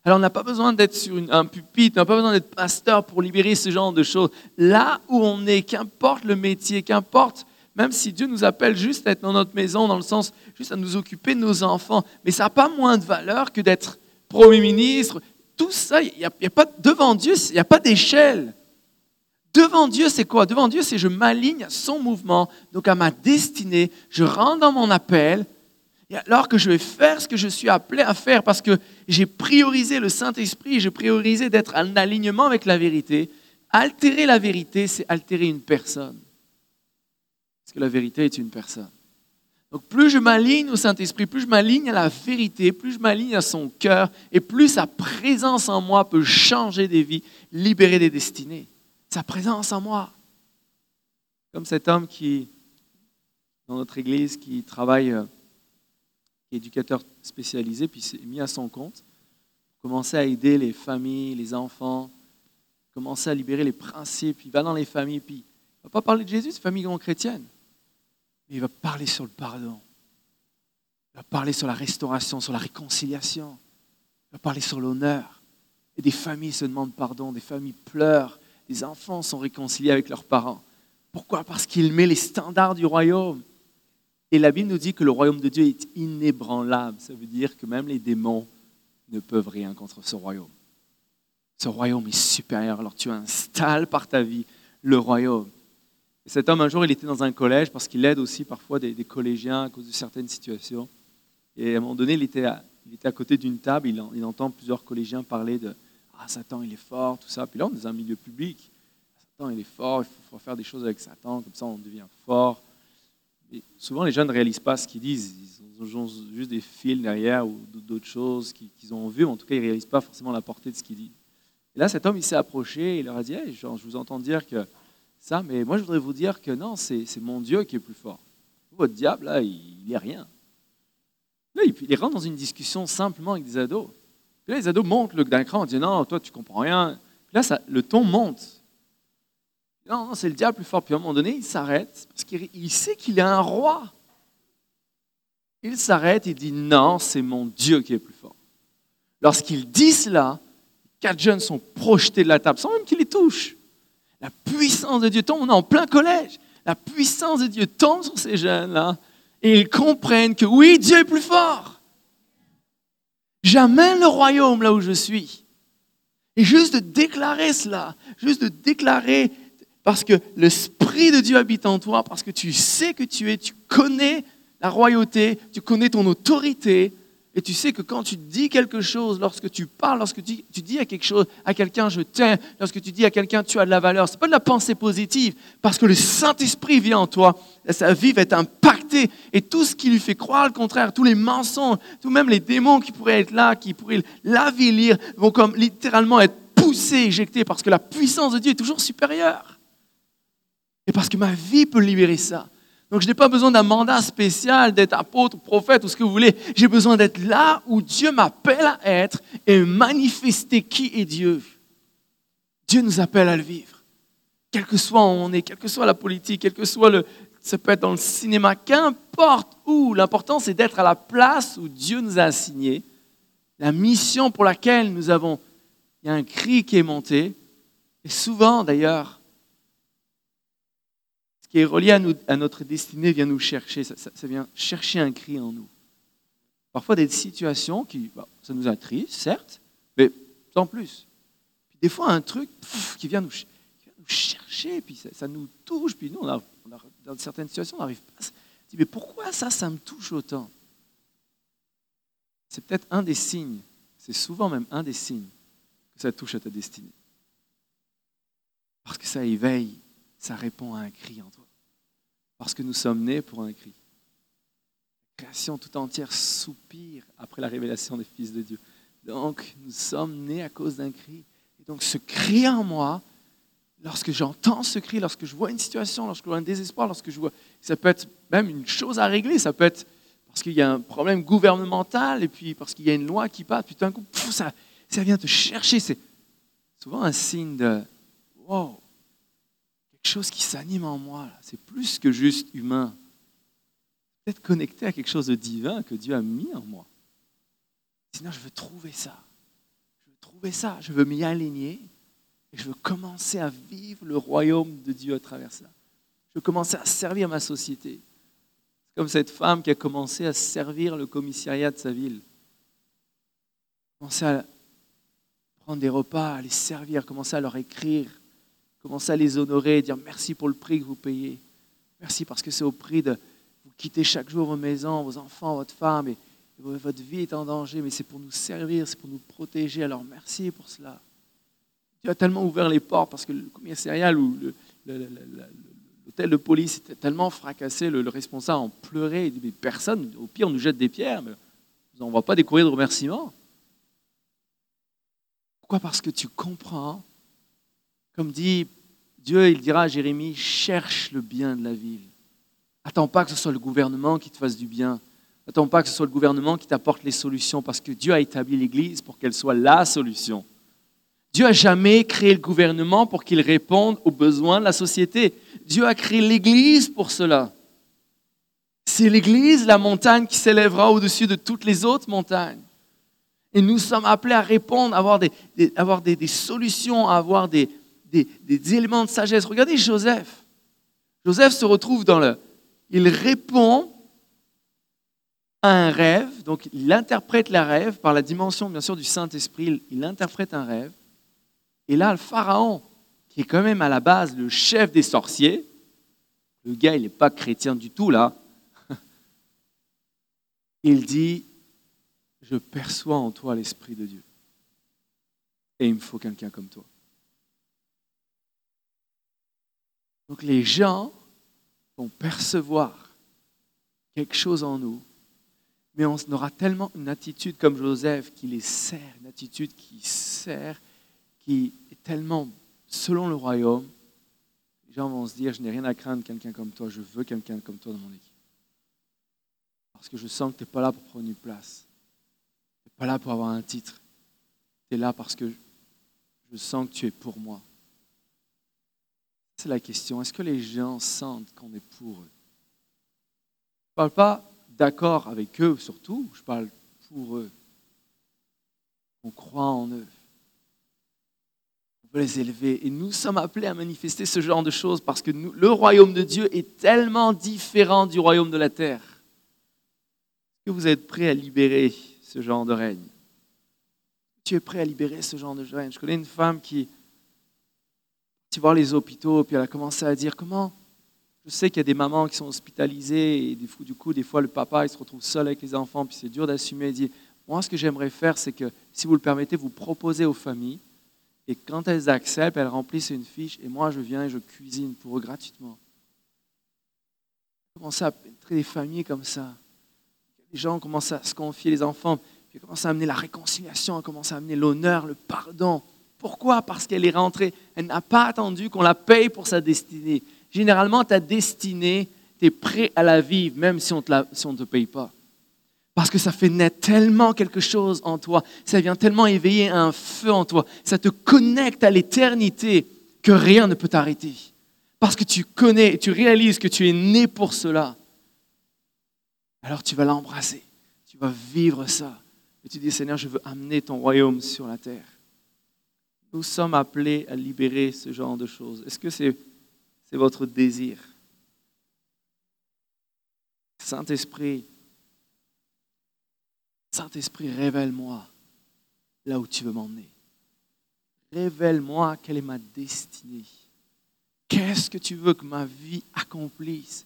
Alors on n'a pas besoin d'être sur un pupitre, on n'a pas besoin d'être pasteur pour libérer ce genre de choses. Là où on est, qu'importe le métier, qu'importe, même si Dieu nous appelle juste à être dans notre maison, dans le sens juste à nous occuper de nos enfants, mais ça n'a pas moins de valeur que d'être Premier ministre. Tout ça, il y a, pas, devant Dieu, il n'y a pas d'échelle. Devant Dieu, c'est quoi? Devant Dieu, c'est je m'aligne à son mouvement, donc à ma destinée, je rentre dans mon appel, et alors que je vais faire ce que je suis appelé à faire parce que j'ai priorisé le Saint-Esprit, j'ai priorisé d'être en alignement avec la vérité, altérer la vérité, c'est altérer une personne. Parce que la vérité est une personne. Donc plus je m'aligne au Saint-Esprit, plus je m'aligne à la vérité, plus je m'aligne à son cœur, et plus sa présence en moi peut changer des vies, libérer des destinées. Sa présence en moi. Comme cet homme qui, dans notre église, qui travaille euh, éducateur spécialisé, puis s'est mis à son compte, commençait à aider les familles, les enfants, commençait à libérer les principes. Il va dans les familles, puis il ne va pas parler de Jésus, c'est famille non chrétienne, mais il va parler sur le pardon. Il va parler sur la restauration, sur la réconciliation. Il va parler sur l'honneur. Et des familles se demandent pardon, des familles pleurent, les enfants sont réconciliés avec leurs parents. Pourquoi? Parce qu'il met les standards du royaume. Et la Bible nous dit que le royaume de Dieu est inébranlable. Ça veut dire que même les démons ne peuvent rien contre ce royaume. Ce royaume est supérieur. Alors tu installes par ta vie le royaume. Et cet homme, un jour, il était dans un collège parce qu'il aide aussi parfois des, collégiens à cause de certaines situations. Et à un moment donné, il était à, il était à côté d'une table, il, entend plusieurs collégiens parler de Ah, Satan, il est fort, tout ça. Puis là, on est dans un milieu public. Satan, il est fort, il faut faire des choses avec Satan, comme ça on devient fort souvent, les jeunes ne réalisent pas ce qu'ils disent. Ils ont juste des fils derrière ou d'autres choses qu'ils ont vues. En tout cas, ils ne réalisent pas forcément la portée de ce qu'ils disent. Et là, cet homme, il s'est approché et il leur a dit Je vous entends dire que ça, mais moi, je voudrais vous dire que non, c'est mon Dieu qui est plus fort. Votre diable, là, il n'est rien. Là, il, rentre dans une discussion simplement avec des ados. Puis là, les ados montent d'un cran en disant Non, toi, tu comprends rien. Là, le ton monte. Non, c'est le diable plus fort. Puis à un moment donné, il s'arrête parce qu'il sait qu'il est un roi. Il s'arrête et dit Non, c'est mon Dieu qui est plus fort. Lorsqu'il dit cela, quatre jeunes sont projetés de la table sans même qu'il les touche. La puissance de Dieu tombe, on est en plein collège. La puissance de Dieu tombe sur ces jeunes-là et ils comprennent que oui, Dieu est plus fort. J'amène le royaume là où je suis. Et juste de déclarer cela, juste de déclarer parce que l'Esprit de Dieu habite en toi, parce que tu sais que tu es, tu connais la royauté, tu connais ton autorité, et tu sais que quand tu dis quelque chose, lorsque tu parles, lorsque tu, dis à quelque chose, à quelqu'un, je t'aime, lorsque tu dis à quelqu'un, tu as de la valeur, ce n'est pas de la pensée positive, parce que le Saint-Esprit vient en toi, sa vie va être impactée, et tout ce qui lui fait croire le contraire, tous les mensonges, tout même les démons qui pourraient être là, qui pourraient l'avilir, vont comme littéralement être poussés, éjectés, parce que la puissance de Dieu est toujours supérieure. Et parce que ma vie peut libérer ça. Donc je n'ai pas besoin d'un mandat spécial, d'être apôtre, prophète ou ce que vous voulez. J'ai besoin d'être là où Dieu m'appelle à être et manifester qui est Dieu. Dieu nous appelle à le vivre. Quel que soit où on est, quelle que soit la politique, quel que soit le... Ça peut être dans le cinéma, qu'importe où. L'important, c'est d'être à la place où Dieu nous a assigné. La mission pour laquelle nous avons... Il y a un cri qui est monté. Et souvent, d'ailleurs, qui est relié à, notre destinée vient nous chercher, ça, vient chercher un cri en nous. parfois des situations qui, bah, ça nous attriste, certes, mais sans plus. Puis des fois, un truc qui, vient nous, chercher, puis ça, nous touche, puis nous, dans certaines situations, on n'arrive pas à se dire, mais pourquoi ça, ça me touche autant? C'est peut-être un des signes, c'est souvent même un des signes que ça touche à ta destinée. Parce que ça éveille, ça répond à un cri en toi. Parce que nous sommes nés pour un cri. La création tout entière soupire après la révélation des fils de Dieu. Donc, nous sommes nés à cause d'un cri. Et donc, ce cri en moi, lorsque j'entends ce cri, lorsque je vois une situation, lorsque je vois un désespoir, lorsque je vois, ça peut être même une chose à régler, ça peut être parce qu'il y a un problème gouvernemental et puis parce qu'il y a une loi qui passe, puis tout d'un coup, ça, ça vient te chercher. C'est souvent un signe de wow, quelque chose qui s'anime en moi. C'est plus que juste humain. Peut-être connecté à quelque chose de divin que Dieu a mis en moi. Sinon, je veux trouver ça. Je veux trouver ça. Je veux m'y aligner. Et je veux commencer à vivre le royaume de Dieu à travers ça. Je veux commencer à servir ma société. C'est comme cette femme qui a commencé à servir le commissariat de sa ville. Commencer à prendre des repas, à les servir, commencer à leur écrire, commencer à les honorer, dire merci pour le prix que vous payez. Merci parce que c'est au prix de vous quitter chaque jour vos maisons, vos enfants, votre femme, et, votre vie est en danger, mais c'est pour nous servir, c'est pour nous protéger. Alors merci pour cela. Dieu a tellement ouvert les portes parce que le commissariat ou l'hôtel de police était tellement fracassé, le, responsable en pleurait. Il dit, mais personne, au pire, on nous jette des pierres, mais on ne va pas des courriers de remerciement. Pourquoi? Parce que tu comprends comme dit Dieu, il dira à Jérémie, cherche le bien de la ville. Attends pas que ce soit le gouvernement qui te fasse du bien. Attends pas que ce soit le gouvernement qui t'apporte les solutions, parce que Dieu a établi l'Église pour qu'elle soit la solution. Dieu a jamais créé le gouvernement pour qu'il réponde aux besoins de la société. Dieu a créé l'Église pour cela. C'est l'Église, la montagne qui s'élèvera au-dessus de toutes les autres montagnes. Et nous sommes appelés à répondre, à avoir des, des solutions, à avoir des, des, éléments de sagesse. Regardez Joseph. Joseph se retrouve dans le... Il répond à un rêve, donc il interprète le rêve par la dimension, bien sûr, du Saint-Esprit. Il interprète un rêve. Et là, le Pharaon, qui est quand même à la base le chef des sorciers, le gars, il n'est pas chrétien du tout, là. Il dit, je perçois en toi l'Esprit de Dieu. Et il me faut quelqu'un comme toi. Donc les gens vont percevoir quelque chose en nous, mais on aura tellement une attitude comme Joseph qui les sert, une attitude qui sert, qui est tellement selon le royaume. Les gens vont se dire, je n'ai rien à craindre quelqu'un comme toi, je veux quelqu'un comme toi dans mon équipe. Parce que je sens que tu n'es pas là pour prendre une place. Tu n'es pas là pour avoir un titre. Tu es là parce que je sens que tu es pour moi. C'est la question. Est-ce que les gens sentent qu'on est pour eux? Je ne parle pas d'accord avec eux surtout, je parle pour eux. On croit en eux. On veut les élever. Et nous sommes appelés à manifester ce genre de choses parce que le royaume de Dieu est tellement différent du royaume de la terre. Est-ce que vous êtes prêts à libérer ce genre de règne? Tu es prêt à libérer ce genre de règne Je connais une femme qui voir les hôpitaux, puis elle a commencé à dire comment? Je sais qu'il y a des mamans qui sont hospitalisées et du coup, des fois, le papa, il se retrouve seul avec les enfants, puis c'est dur d'assumer. Il dit, moi, ce que j'aimerais faire, c'est que, si vous le permettez, vous proposez aux familles, et quand elles acceptent, elles remplissent une fiche, et moi, je viens et je cuisine pour eux gratuitement. Commencer à pénétrer des familles comme ça? Les gens commencent à se confier, les enfants, puis commencent à amener la réconciliation, commencent à amener l'honneur, le pardon. Pourquoi? Parce qu'elle est rentrée. Elle n'a pas attendu qu'on la paye pour sa destinée. Généralement, ta destinée, tu es prêt à la vivre, même si on ne te paye pas. Parce que ça fait naître tellement quelque chose en toi. Ça vient tellement éveiller un feu en toi. Ça te connecte à l'éternité que rien ne peut t'arrêter. Parce que tu connais, tu réalises que tu es né pour cela. Alors tu vas l'embrasser. Tu vas vivre ça. Et tu dis, Seigneur, je veux amener ton royaume sur la terre. Nous sommes appelés à libérer ce genre de choses. Est-ce que c'est votre désir? Saint-Esprit, Saint-Esprit, révèle-moi là où tu veux m'emmener. Révèle-moi quelle est ma destinée. Qu'est-ce que tu veux que ma vie accomplisse?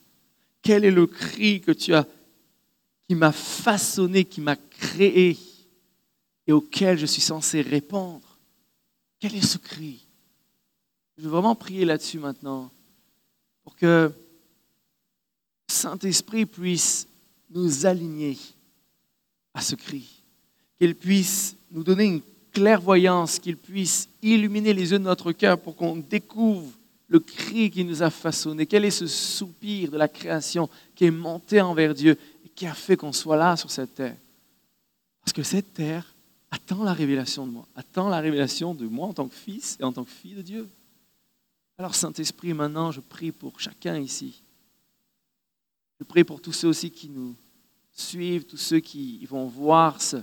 Quel est le cri que tu as, qui m'a façonné, qui m'a créé et auquel je suis censé répondre? Quel est ce cri Je veux vraiment prier là-dessus maintenant pour que Saint-Esprit puisse nous aligner à ce cri, qu'il puisse nous donner une clairvoyance, qu'il puisse illuminer les yeux de notre cœur pour qu'on découvre le cri qui nous a façonné. Quel est ce soupir de la création qui est monté envers Dieu et qui a fait qu'on soit là sur cette terre? Parce que cette terre attend la révélation de moi, attend la révélation de moi en tant que fils et en tant que fille de Dieu. Alors Saint-Esprit, maintenant, je prie pour chacun ici. Je prie pour tous ceux aussi qui nous suivent, tous ceux qui vont voir ce,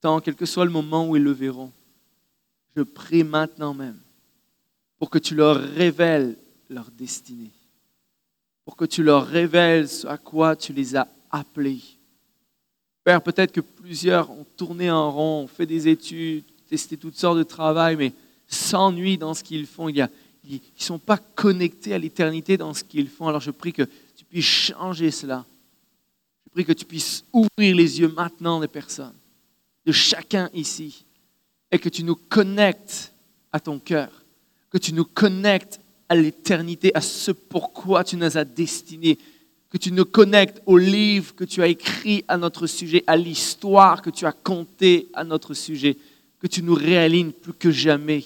temps, quel que soit le moment où ils le verront. Je prie maintenant même pour que tu leur révèles leur destinée, pour que tu leur révèles ce à quoi tu les as appelés. Père, peut-être que plusieurs ont tourné en rond, ont fait des études, testé toutes sortes de travail, mais s'ennuient dans ce qu'ils font. ils ne sont pas connectés à l'éternité dans ce qu'ils font. Alors je prie que tu puisses changer cela. Je prie que tu puisses ouvrir les yeux maintenant des personnes, de chacun ici, et que tu nous connectes à ton cœur, que tu nous connectes à l'éternité, à ce pourquoi tu nous as destinés, que tu nous connectes au livre que tu as écrit à notre sujet, à l'histoire que tu as contée à notre sujet, que tu nous réalignes plus que jamais.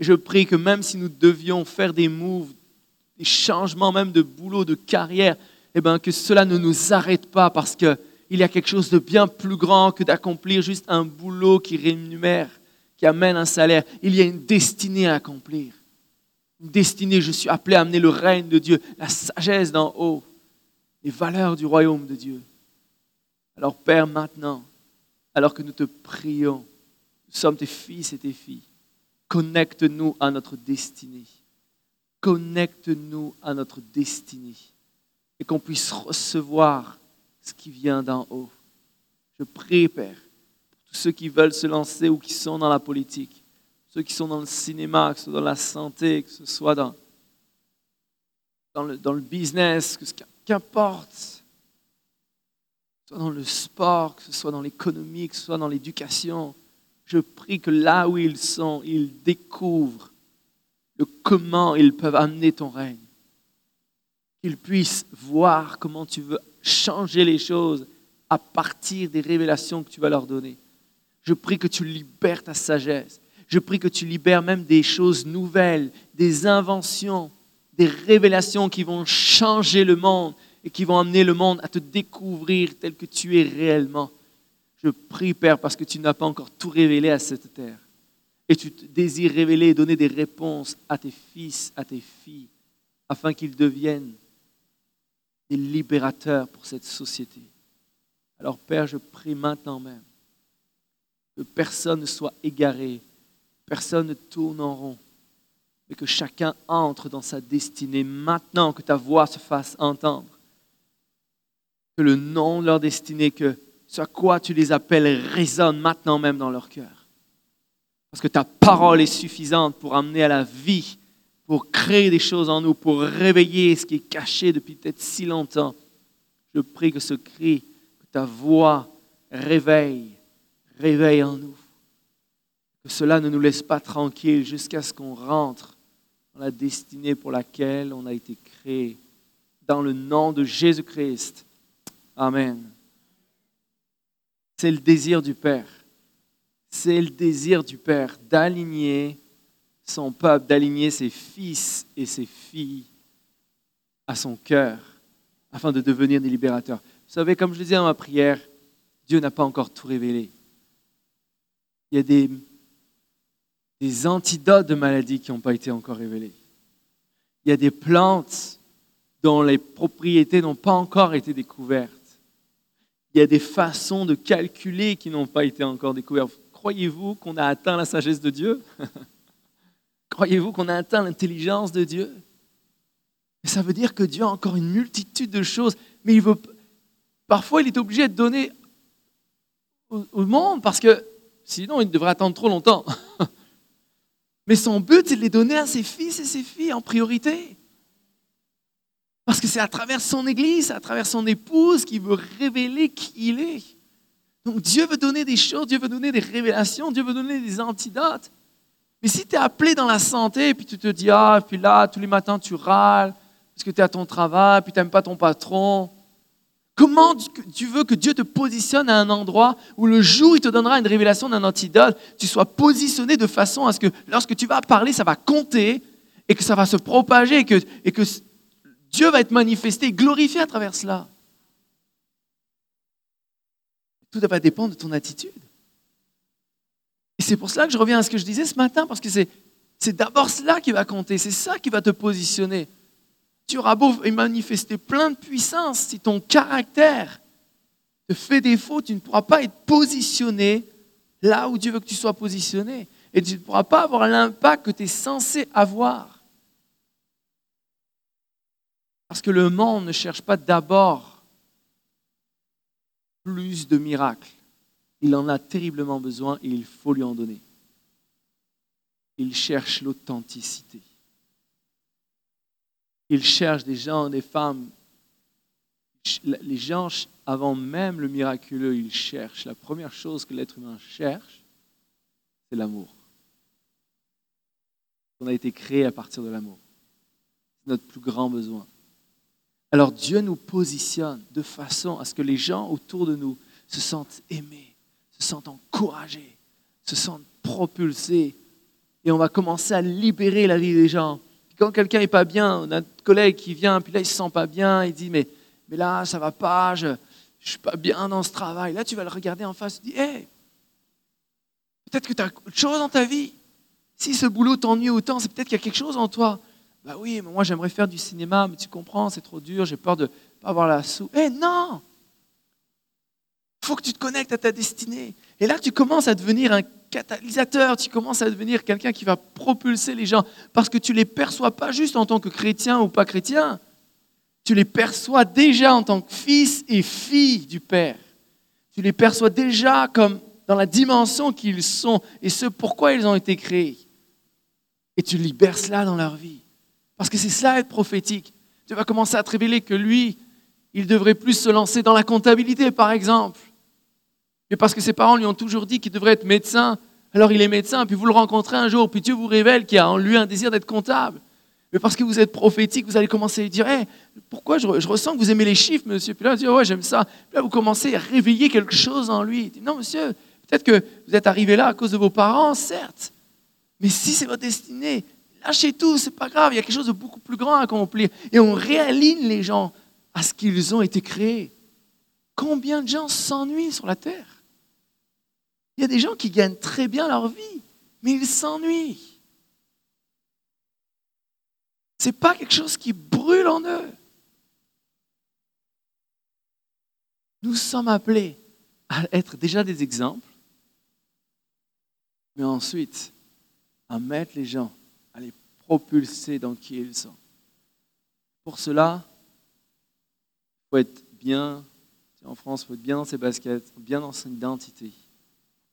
Je prie que même si nous devions faire des moves, des changements même de boulot, de carrière, eh bien, que cela ne nous arrête pas parce qu'il y a quelque chose de bien plus grand que d'accomplir juste un boulot qui rémunère, qui amène un salaire. Il y a une destinée à accomplir. Une destinée, je suis appelé à amener le règne de Dieu, la sagesse d'en haut, les valeurs du royaume de Dieu. Alors Père, maintenant, alors que nous te prions, nous sommes tes fils et tes filles, connecte-nous à notre destinée. Connecte-nous à notre destinée et qu'on puisse recevoir ce qui vient d'en haut. Je prie, Père, pour tous ceux qui veulent se lancer ou qui sont dans la politique, ceux qui sont dans le cinéma, que ce soit dans la santé, que ce soit dans, le, dans le business, qu'importe, que ce soit dans le sport, que ce soit dans l'économie, que ce soit dans l'éducation, je prie que là où ils sont, ils découvrent le comment ils peuvent amener ton règne qu'ils puissent voir comment tu veux changer les choses à partir des révélations que tu vas leur donner. Je prie que tu libères ta sagesse. Je prie que tu libères même des choses nouvelles, des inventions, des révélations qui vont changer le monde et qui vont amener le monde à te découvrir tel que tu es réellement. Je prie, Père, parce que tu n'as pas encore tout révélé à cette terre. Et tu désires révéler et donner des réponses à tes fils, à tes filles, afin qu'ils deviennent libérateur pour cette société. Alors Père, je prie maintenant même que personne ne soit égaré, personne ne tourne en rond, mais que chacun entre dans sa destinée maintenant, que ta voix se fasse entendre, que le nom de leur destinée, que ce à quoi tu les appelles résonne maintenant même dans leur cœur. Parce que ta parole est suffisante pour amener à la vie pour créer des choses en nous, pour réveiller ce qui est caché depuis peut-être si longtemps. Je prie que ce cri, que ta voix réveille, réveille en nous. Que cela ne nous laisse pas tranquilles jusqu'à ce qu'on rentre dans la destinée pour laquelle on a été créé. Dans le nom de Jésus-Christ. Amen. C'est le désir du Père. C'est le désir du Père d'aligner son peuple, d'aligner ses fils et ses filles à son cœur afin de devenir des libérateurs. Vous savez, comme je le disais dans ma prière, Dieu n'a pas encore tout révélé. Il y a des, des antidotes de maladies qui n'ont pas été encore révélés. Il y a des plantes dont les propriétés n'ont pas encore été découvertes. Il y a des façons de calculer qui n'ont pas été encore découvertes. Croyez-vous qu'on a atteint la sagesse de Dieu? Croyez-vous qu'on a atteint l'intelligence de Dieu? Ça veut dire que Dieu a encore une multitude de choses, mais il veut, parfois il est obligé de donner au monde parce que sinon il devrait attendre trop longtemps. Mais son but, c'est de les donner à ses fils et ses filles en priorité. Parce que c'est à travers son Église, à travers son épouse qu'il veut révéler qui il est. Donc Dieu veut donner des choses, Dieu veut donner des révélations, Dieu veut donner des antidotes. Mais si tu es appelé dans la santé, et puis tu te dis, ah, puis là, tous les matins, tu râles, parce que tu es à ton travail, puis tu n'aimes pas ton patron, comment tu veux que Dieu te positionne à un endroit où le jour où il te donnera une révélation d'un antidote, tu sois positionné de façon à ce que lorsque tu vas parler, ça va compter et que ça va se propager et que, et que Dieu va être manifesté, glorifié à travers cela. Tout va dépendre de ton attitude. Et c'est pour cela que je reviens à ce que je disais ce matin, parce que c'est d'abord cela qui va compter, c'est ça qui va te positionner. Tu auras beau manifester plein de puissance, si ton caractère te fait défaut, tu ne pourras pas être positionné là où Dieu veut que tu sois positionné. Et tu ne pourras pas avoir l'impact que tu es censé avoir. Parce que le monde ne cherche pas d'abord plus de miracles. Il en a terriblement besoin et il faut lui en donner. Il cherche l'authenticité. Il cherche des gens, des femmes. Les gens, avant même le miraculeux, ils cherchent. La première chose que l'être humain cherche, c'est l'amour. On a été créé à partir de l'amour. C'est notre plus grand besoin. Alors Dieu nous positionne de façon à ce que les gens autour de nous se sentent aimés se sentent encouragés, se sentent propulsés. Et on va commencer à libérer la vie des gens. Quand quelqu'un n'est pas bien, on a un collègue qui vient, puis là, il ne se sent pas bien, il dit, mais, là, ça va pas, je ne suis pas bien dans ce travail. Là, tu vas le regarder en face, tu dis, hé, peut-être que tu as autre chose dans ta vie. Si ce boulot t'ennuie autant, c'est peut-être qu'il y a quelque chose en toi. Bah oui, mais moi j'aimerais faire du cinéma, mais tu comprends, c'est trop dur, j'ai peur de pas avoir la sou. Eh non il faut que tu te connectes à ta destinée. Et là, tu commences à devenir un catalyseur, tu commences à devenir quelqu'un qui va propulser les gens, parce que tu les perçois pas juste en tant que chrétien ou pas chrétien, tu les perçois déjà en tant que fils et fille du Père. Tu les perçois déjà comme dans la dimension qu'ils sont et ce pourquoi ils ont été créés. Et tu libères cela dans leur vie. Parce que c'est cela être prophétique. Tu vas commencer à te révéler que lui, il devrait plus se lancer dans la comptabilité, par exemple mais parce que ses parents lui ont toujours dit qu'il devrait être médecin. Alors il est médecin, puis vous le rencontrez un jour, puis Dieu vous révèle qu'il a en lui un désir d'être comptable. Mais parce que vous êtes prophétique, vous allez commencer à dire Pourquoi je, ressens que vous aimez les chiffres, monsieur? Puis là, vous Ouais, j'aime ça. Puis là, vous commencez à réveiller quelque chose en lui. Dit, non, monsieur, peut-être que vous êtes arrivé là à cause de vos parents, certes. Mais si c'est votre destinée, lâchez tout, c'est pas grave. Il y a quelque chose de beaucoup plus grand à accomplir. Et on réaligne les gens à ce qu'ils ont été créés. Combien de gens s'ennuient sur la terre? Il y a des gens qui gagnent très bien leur vie, mais ils s'ennuient. Ce n'est pas quelque chose qui brûle en eux. Nous sommes appelés à être déjà des exemples, mais ensuite à mettre les gens, à les propulser dans qui ils sont. Pour cela, il faut être bien, en France, il faut être bien dans ses baskets, bien dans son identité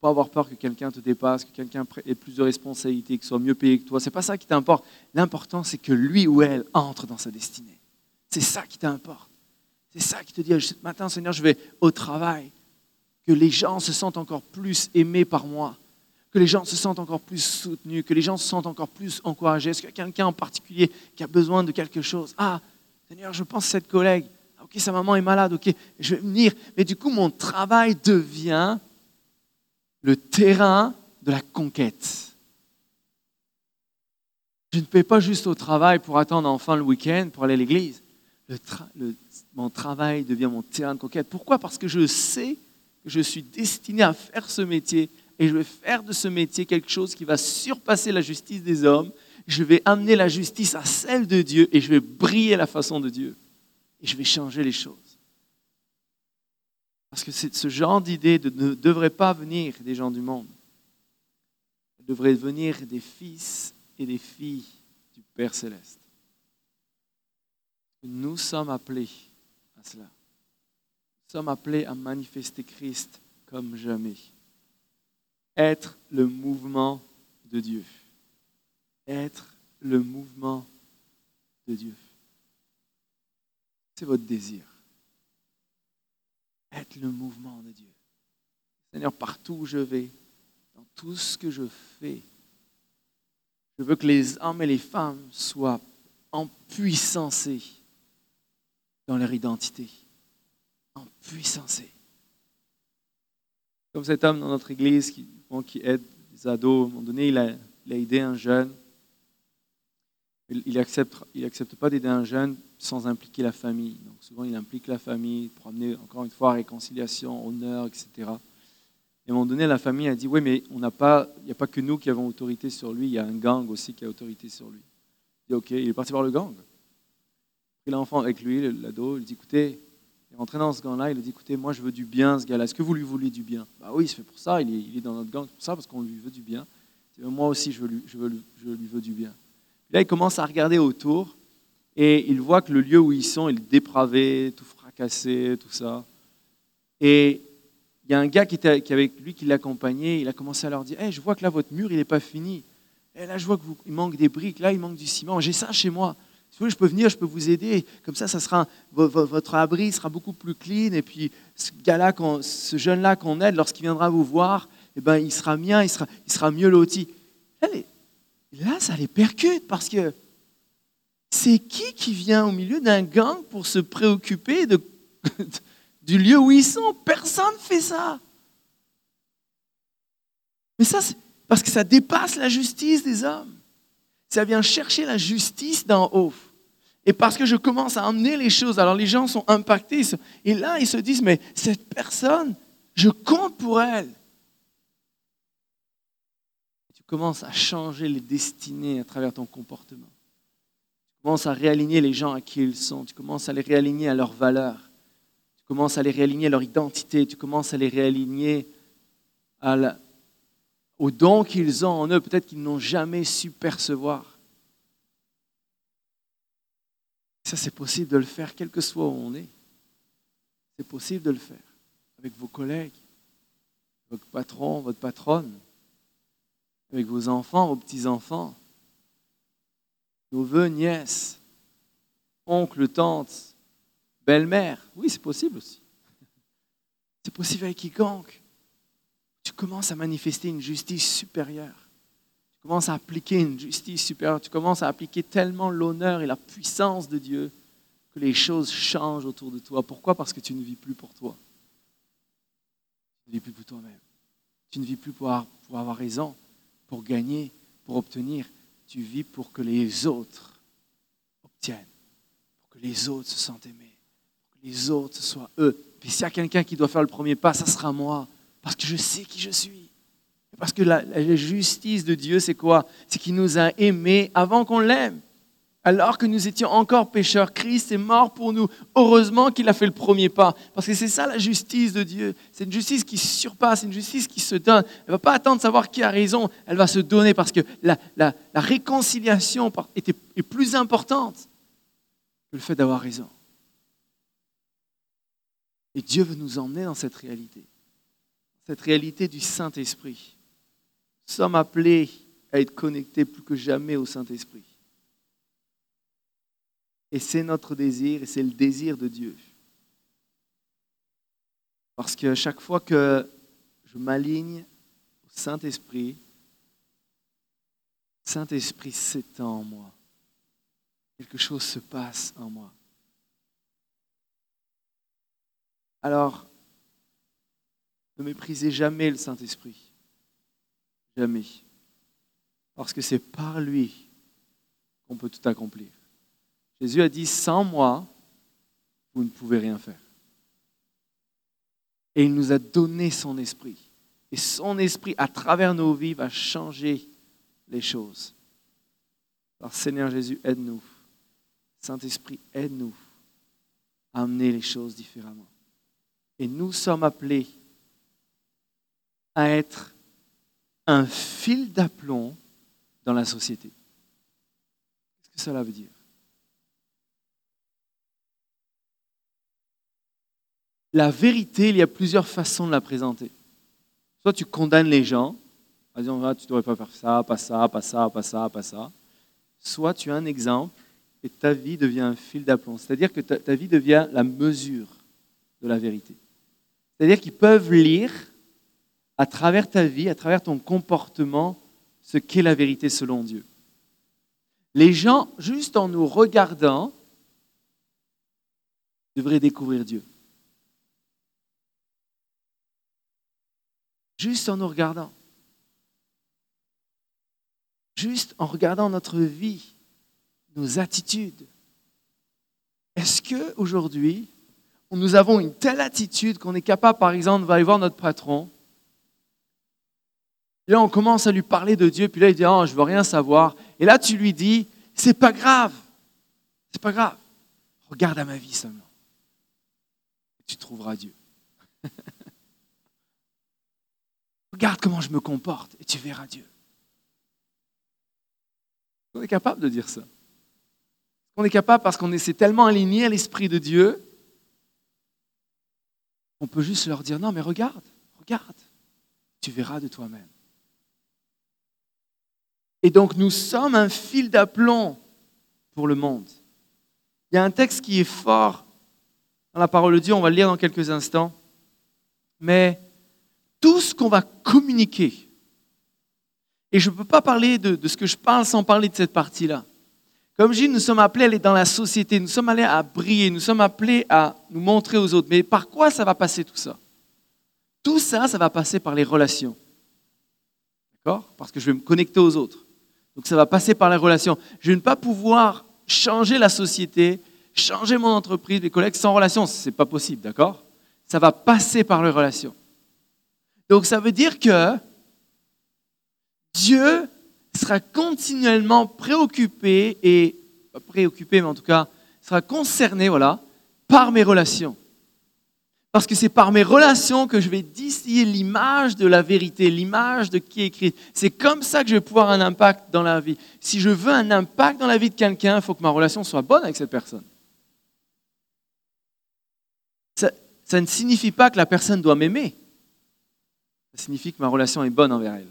pas avoir peur que quelqu'un te dépasse, que quelqu'un ait plus de responsabilités, qu'il soit mieux payé que toi. C'est pas ça qui t'importe. L'important, c'est que lui ou elle entre dans sa destinée. C'est ça qui t'importe. C'est ça qui te dit, ce matin, Seigneur, je vais au travail. Que les gens se sentent encore plus aimés par moi. Que les gens se sentent encore plus soutenus. Que les gens se sentent encore plus encouragés. Est-ce qu'il y a quelqu'un en particulier qui a besoin de quelque chose? Ah, Seigneur, je pense à cette collègue. Ah, ok, sa maman est malade. Ok, je vais venir. Mais du coup, mon travail devient le terrain de la conquête. Je ne paie pas juste au travail pour attendre enfin le week-end pour aller à l'église. mon travail devient mon terrain de conquête. Pourquoi? Parce que je sais que je suis destiné à faire ce métier et je vais faire de ce métier quelque chose qui va surpasser la justice des hommes. Je vais amener la justice à celle de Dieu et je vais briller la façon de Dieu. Et je vais changer les choses. Parce que ce genre d'idée ne devrait pas venir des gens du monde. Elle devrait venir des fils et des filles du Père céleste. Nous sommes appelés à cela. Nous sommes appelés à manifester Christ comme jamais. Être le mouvement de Dieu. Être le mouvement de Dieu. C'est votre désir. Le mouvement de Dieu. Seigneur, partout où je vais, dans tout ce que je fais, je veux que les hommes et les femmes soient empuissancés dans leur identité. Empuissancés. Comme cet homme dans notre église qui, qui aide les ados, à un moment donné, il a, aidé un jeune. Il n'accepte il accepte pas d'aider un jeune sans impliquer la famille. Donc souvent, il implique la famille pour amener, encore une fois, réconciliation, honneur, etc. Et à un moment donné, la famille a dit, oui, mais il n'y a pas que nous qui avons autorité sur lui, il y a un gang aussi qui a autorité sur lui. Il dit, ok, il est parti voir le gang. Pris l'enfant avec lui, l'ado, il dit, écoutez, il est rentré dans ce gang-là, il dit, écoutez, moi je veux du bien, ce gars-là, est-ce que vous lui voulez du bien? Bah oui, c'est fait pour ça, il est, dans notre gang, pour ça, parce qu'on lui veut du bien. moi aussi, je, lui, veux, je lui veux du bien. Là, il commence à regarder autour, et il voit que le lieu où ils sont, il est dépravé, tout fracassé, tout ça. Et il y a un gars qui était avec lui qui l'accompagnait. Il a commencé à leur dire hey, Je vois que là, votre mur, il n'est pas fini. Et là, je vois qu'il manque des briques. Là, il manque du ciment. J'ai ça chez moi. Si vous voulez, je peux venir, je peux vous aider. Comme ça, ça sera votre abri sera beaucoup plus clean. Et puis, ce gars-là, ce jeune-là qu'on aide, lorsqu'il viendra vous voir, eh ben, il sera mien, il sera, il sera mieux loti. Là, là, ça les percute parce que c'est qui qui vient au milieu d'un gang pour se préoccuper du lieu où ils sont? Personne ne fait ça. Mais ça, c'est parce que ça dépasse la justice des hommes. Ça vient chercher la justice d'en haut. Et parce que je commence à emmener les choses, alors les gens sont impactés. Et là, ils se disent, mais cette personne, je compte pour elle. Tu commences à changer les destinées à travers ton comportement. Tu commences à réaligner les gens à qui ils sont. Tu commences à les réaligner à leurs valeurs commences à les réaligner leur identité, tu commences à les réaligner à aux dons qu'ils ont en eux, peut-être qu'ils n'ont jamais su percevoir. Ça, c'est possible de le faire, quel que soit où on est. C'est possible de le faire avec vos collègues, votre patron, votre patronne, avec vos enfants, vos petits-enfants, nos neveux, nièces, oncles, tantes, belle-mère. Oui, c'est possible aussi. C'est possible avec quiconque. Tu commences à manifester une justice supérieure. Tu commences à appliquer une justice supérieure. Tu commences à appliquer tellement l'honneur et la puissance de Dieu que les choses changent autour de toi. Pourquoi? Parce que tu ne vis plus pour toi. Tu ne vis plus pour toi-même. Tu ne vis plus pour avoir raison, pour gagner, pour obtenir. Tu vis pour que les autres obtiennent, pour que les autres se sentent aimés les autres, soit eux. Puis s'il y a quelqu'un qui doit faire le premier pas, ça sera moi, parce que je sais qui je suis. Parce que la, justice de Dieu, c'est quoi? C'est qu'il nous a aimés avant qu'on l'aime. Alors que nous étions encore pécheurs, Christ est mort pour nous. Heureusement qu'il a fait le premier pas. Parce que c'est ça la justice de Dieu. C'est une justice qui surpasse, une justice qui se donne. Elle ne va pas attendre de savoir qui a raison. Elle va se donner parce que la, la réconciliation est plus importante que le fait d'avoir raison. Et Dieu veut nous emmener dans cette réalité, cette réalité du Saint-Esprit. Nous sommes appelés à être connectés plus que jamais au Saint-Esprit. Et c'est notre désir, et c'est le désir de Dieu. Parce que chaque fois que je m'aligne au Saint-Esprit, Saint-Esprit s'étend en moi. Quelque chose se passe en moi. Alors, ne méprisez jamais le Saint-Esprit. Jamais. Parce que c'est par lui qu'on peut tout accomplir. Jésus a dit, sans moi, vous ne pouvez rien faire. Et il nous a donné son esprit. Et son esprit, à travers nos vies, va changer les choses. Alors Seigneur Jésus, aide-nous. Saint-Esprit, aide-nous à amener les choses différemment. Et nous sommes appelés à être un fil d'aplomb dans la société. Qu'est-ce que cela veut dire? La vérité, il y a plusieurs façons de la présenter. Soit tu condamnes les gens, en disant ah, tu ne devrais pas faire ça, pas ça, pas ça, pas ça, pas ça. Soit tu as un exemple et ta vie devient un fil d'aplomb. C'est-à-dire que ta, ta vie devient la mesure de la vérité. C'est-à-dire qu'ils peuvent lire à travers ta vie, à travers ton comportement, ce qu'est la vérité selon Dieu. Les gens, juste en nous regardant, devraient découvrir Dieu. Juste en nous regardant. Juste en regardant notre vie, nos attitudes. Est-ce que aujourd'hui, nous avons une telle attitude qu'on est capable, par exemple, d'aller voir notre patron? Là, on commence à lui parler de Dieu, puis là, il dit, oh, je veux rien savoir. Et là, tu lui dis, c'est pas grave. C'est pas grave. Regarde à ma vie seulement. Et tu trouveras Dieu. Regarde comment je me comporte et tu verras Dieu. On est capable de dire ça? On est capable parce qu'on est tellement aligné à l'Esprit de Dieu on peut juste leur dire, non mais regarde, regarde, tu verras de toi-même. Et donc nous sommes un fil d'aplomb pour le monde. Il y a un texte qui est fort dans la parole de Dieu, on va le lire dans quelques instants. Mais tout ce qu'on va communiquer, et je ne peux pas parler de, ce que je parle sans parler de cette partie-là. Comme je dis, nous sommes appelés à aller dans la société, nous sommes allés à briller, nous sommes appelés à nous montrer aux autres. Mais par quoi ça va passer tout ça? Tout ça, ça va passer par les relations. D'accord? Parce que je vais me connecter aux autres. Donc ça va passer par les relations. Je ne vais pas pouvoir changer la société, changer mon entreprise, mes collègues sans relation. Ce n'est pas possible, d'accord? Ça va passer par les relations. Donc ça veut dire que Dieu sera continuellement préoccupé et pas préoccupé, mais en tout cas sera concerné, voilà, par mes relations. Parce que c'est par mes relations que je vais distiller l'image de la vérité, l'image de qui est Christ. C'est comme ça que je vais pouvoir un impact dans la vie. Si je veux un impact dans la vie de quelqu'un, il faut que ma relation soit bonne avec cette personne. Ça, ça ne signifie pas que la personne doit m'aimer. Ça signifie que ma relation est bonne envers elle.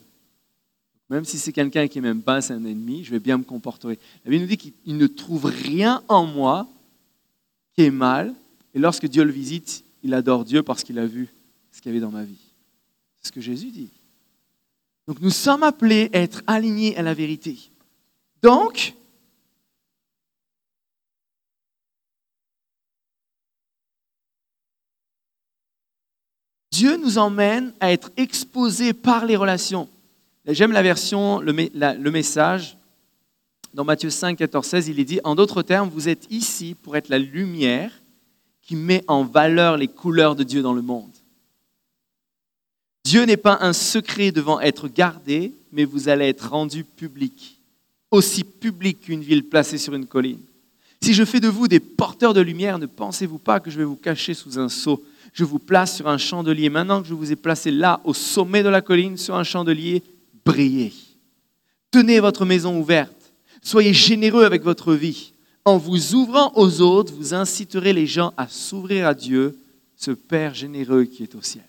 Même si c'est quelqu'un qui m'aime pas, c'est un ennemi, je vais bien me comporter. La Bible nous dit qu'il ne trouve rien en moi qui est mal. Et lorsque Dieu le visite, il adore Dieu parce qu'il a vu ce qu'il y avait dans ma vie. C'est ce que Jésus dit. Donc nous sommes appelés à être alignés à la vérité. Donc, Dieu nous emmène à être exposés par les relations. J'aime la version, le, message. Dans Matthieu 5, 14, 16, il est dit, en d'autres termes, vous êtes ici pour être la lumière qui met en valeur les couleurs de Dieu dans le monde. Dieu n'est pas un secret devant être gardé, mais vous allez être rendu public, aussi public qu'une ville placée sur une colline. Si je fais de vous des porteurs de lumière, ne pensez-vous pas que je vais vous cacher sous un seau Je vous place sur un chandelier. Maintenant que je vous ai placé là, au sommet de la colline, sur un chandelier, brillez. Tenez votre maison ouverte. Soyez généreux avec votre vie. En vous ouvrant aux autres, vous inciterez les gens à s'ouvrir à Dieu, ce Père généreux qui est au ciel.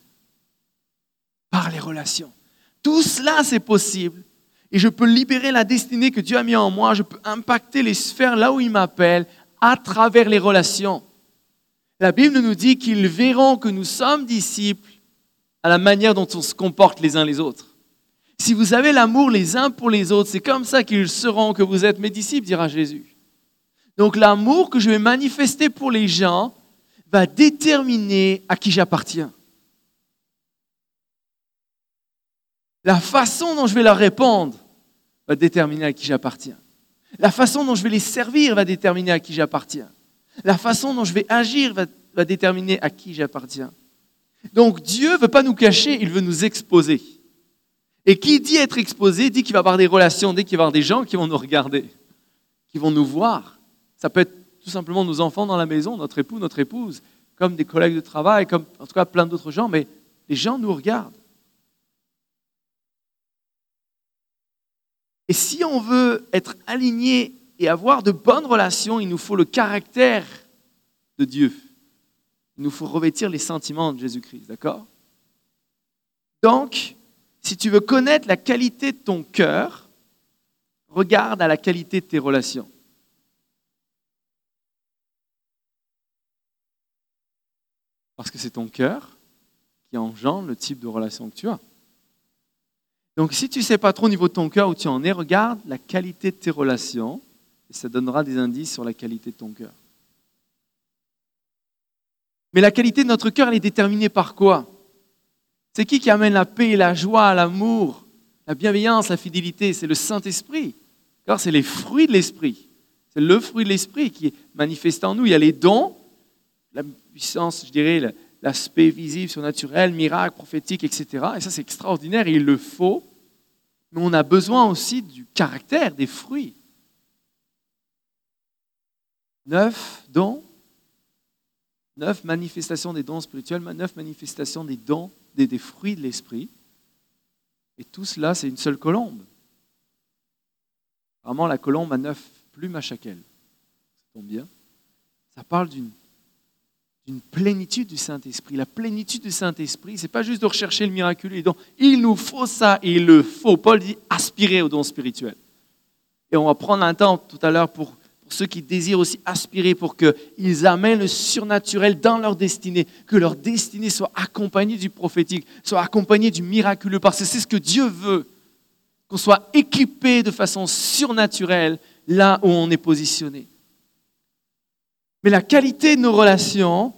Par les relations. Tout cela, c'est possible. Et je peux libérer la destinée que Dieu a mis en moi. Je peux impacter les sphères là où il m'appelle à travers les relations. La Bible nous dit qu'ils verront que nous sommes disciples à la manière dont on se comporte les uns les autres. Si vous avez l'amour les uns pour les autres, c'est comme ça qu'ils seront que vous êtes mes disciples, dira Jésus. Donc l'amour que je vais manifester pour les gens va déterminer à qui j'appartiens. La façon dont je vais leur répondre va déterminer à qui j'appartiens. La façon dont je vais les servir va déterminer à qui j'appartiens. La façon dont je vais agir va, déterminer à qui j'appartiens. Donc Dieu ne veut pas nous cacher, il veut nous exposer. Et qui dit être exposé dit qu'il va avoir des relations, dit qu'il va avoir des gens qui vont nous regarder, qui vont nous voir. Ça peut être tout simplement nos enfants dans la maison, notre époux, notre épouse, comme des collègues de travail, comme en tout cas plein d'autres gens, mais les gens nous regardent. Et si on veut être aligné et avoir de bonnes relations, il nous faut le caractère de Dieu. Il nous faut revêtir les sentiments de Jésus-Christ, d'accord? Donc, si tu veux connaître la qualité de ton cœur, regarde à la qualité de tes relations. Parce que c'est ton cœur qui engendre le type de relation que tu as. Donc si tu ne sais pas trop au niveau de ton cœur où tu en es, regarde la qualité de tes relations et ça donnera des indices sur la qualité de ton cœur. Mais la qualité de notre cœur, elle est déterminée par quoi? C'est qui qui amène la paix, la joie, l'amour, la bienveillance, la fidélité? C'est le Saint-Esprit. C'est les fruits de l'Esprit. C'est le fruit de l'Esprit qui est manifesté en nous. Il y a les dons, la puissance, je dirais, l'aspect visible, surnaturel, miracle, prophétique, etc. Et ça, c'est extraordinaire et il le faut. Mais on a besoin aussi du caractère, des fruits. Neuf dons, neuf manifestations des dons spirituels, neuf manifestations des dons, des, des fruits de l'esprit. Et tout cela, c'est une seule colombe. Vraiment, la colombe a neuf plumes à chaque aile. Ça tombe bien. Ça parle d'une plénitude du Saint-Esprit. La plénitude du Saint-Esprit, ce n'est pas juste de rechercher le miraculeux. Donc, il nous faut ça il le faut. Paul dit aspirer au don spirituel. Et on va prendre un temps tout à l'heure pour, ceux qui désirent aussi aspirer pour qu'ils amènent le surnaturel dans leur destinée, que leur destinée soit accompagnée du prophétique, soit accompagnée du miraculeux, parce que c'est ce que Dieu veut, qu'on soit équipé de façon surnaturelle là où on est positionné. Mais la qualité de nos relations,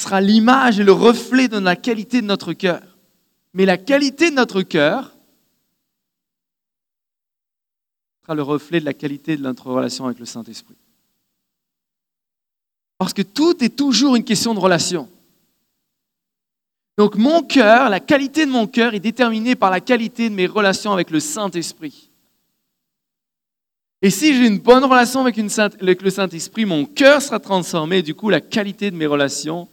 sera l'image et le reflet de la qualité de notre cœur. Mais la qualité de notre cœur le reflet de la qualité de notre relation avec le Saint-Esprit. Parce que tout est toujours une question de relation. Donc mon cœur, la qualité de mon cœur est déterminée par la qualité de mes relations avec le Saint-Esprit. Et si j'ai une bonne relation avec, avec le Saint-Esprit, mon cœur sera transformé, du coup la qualité de mes relations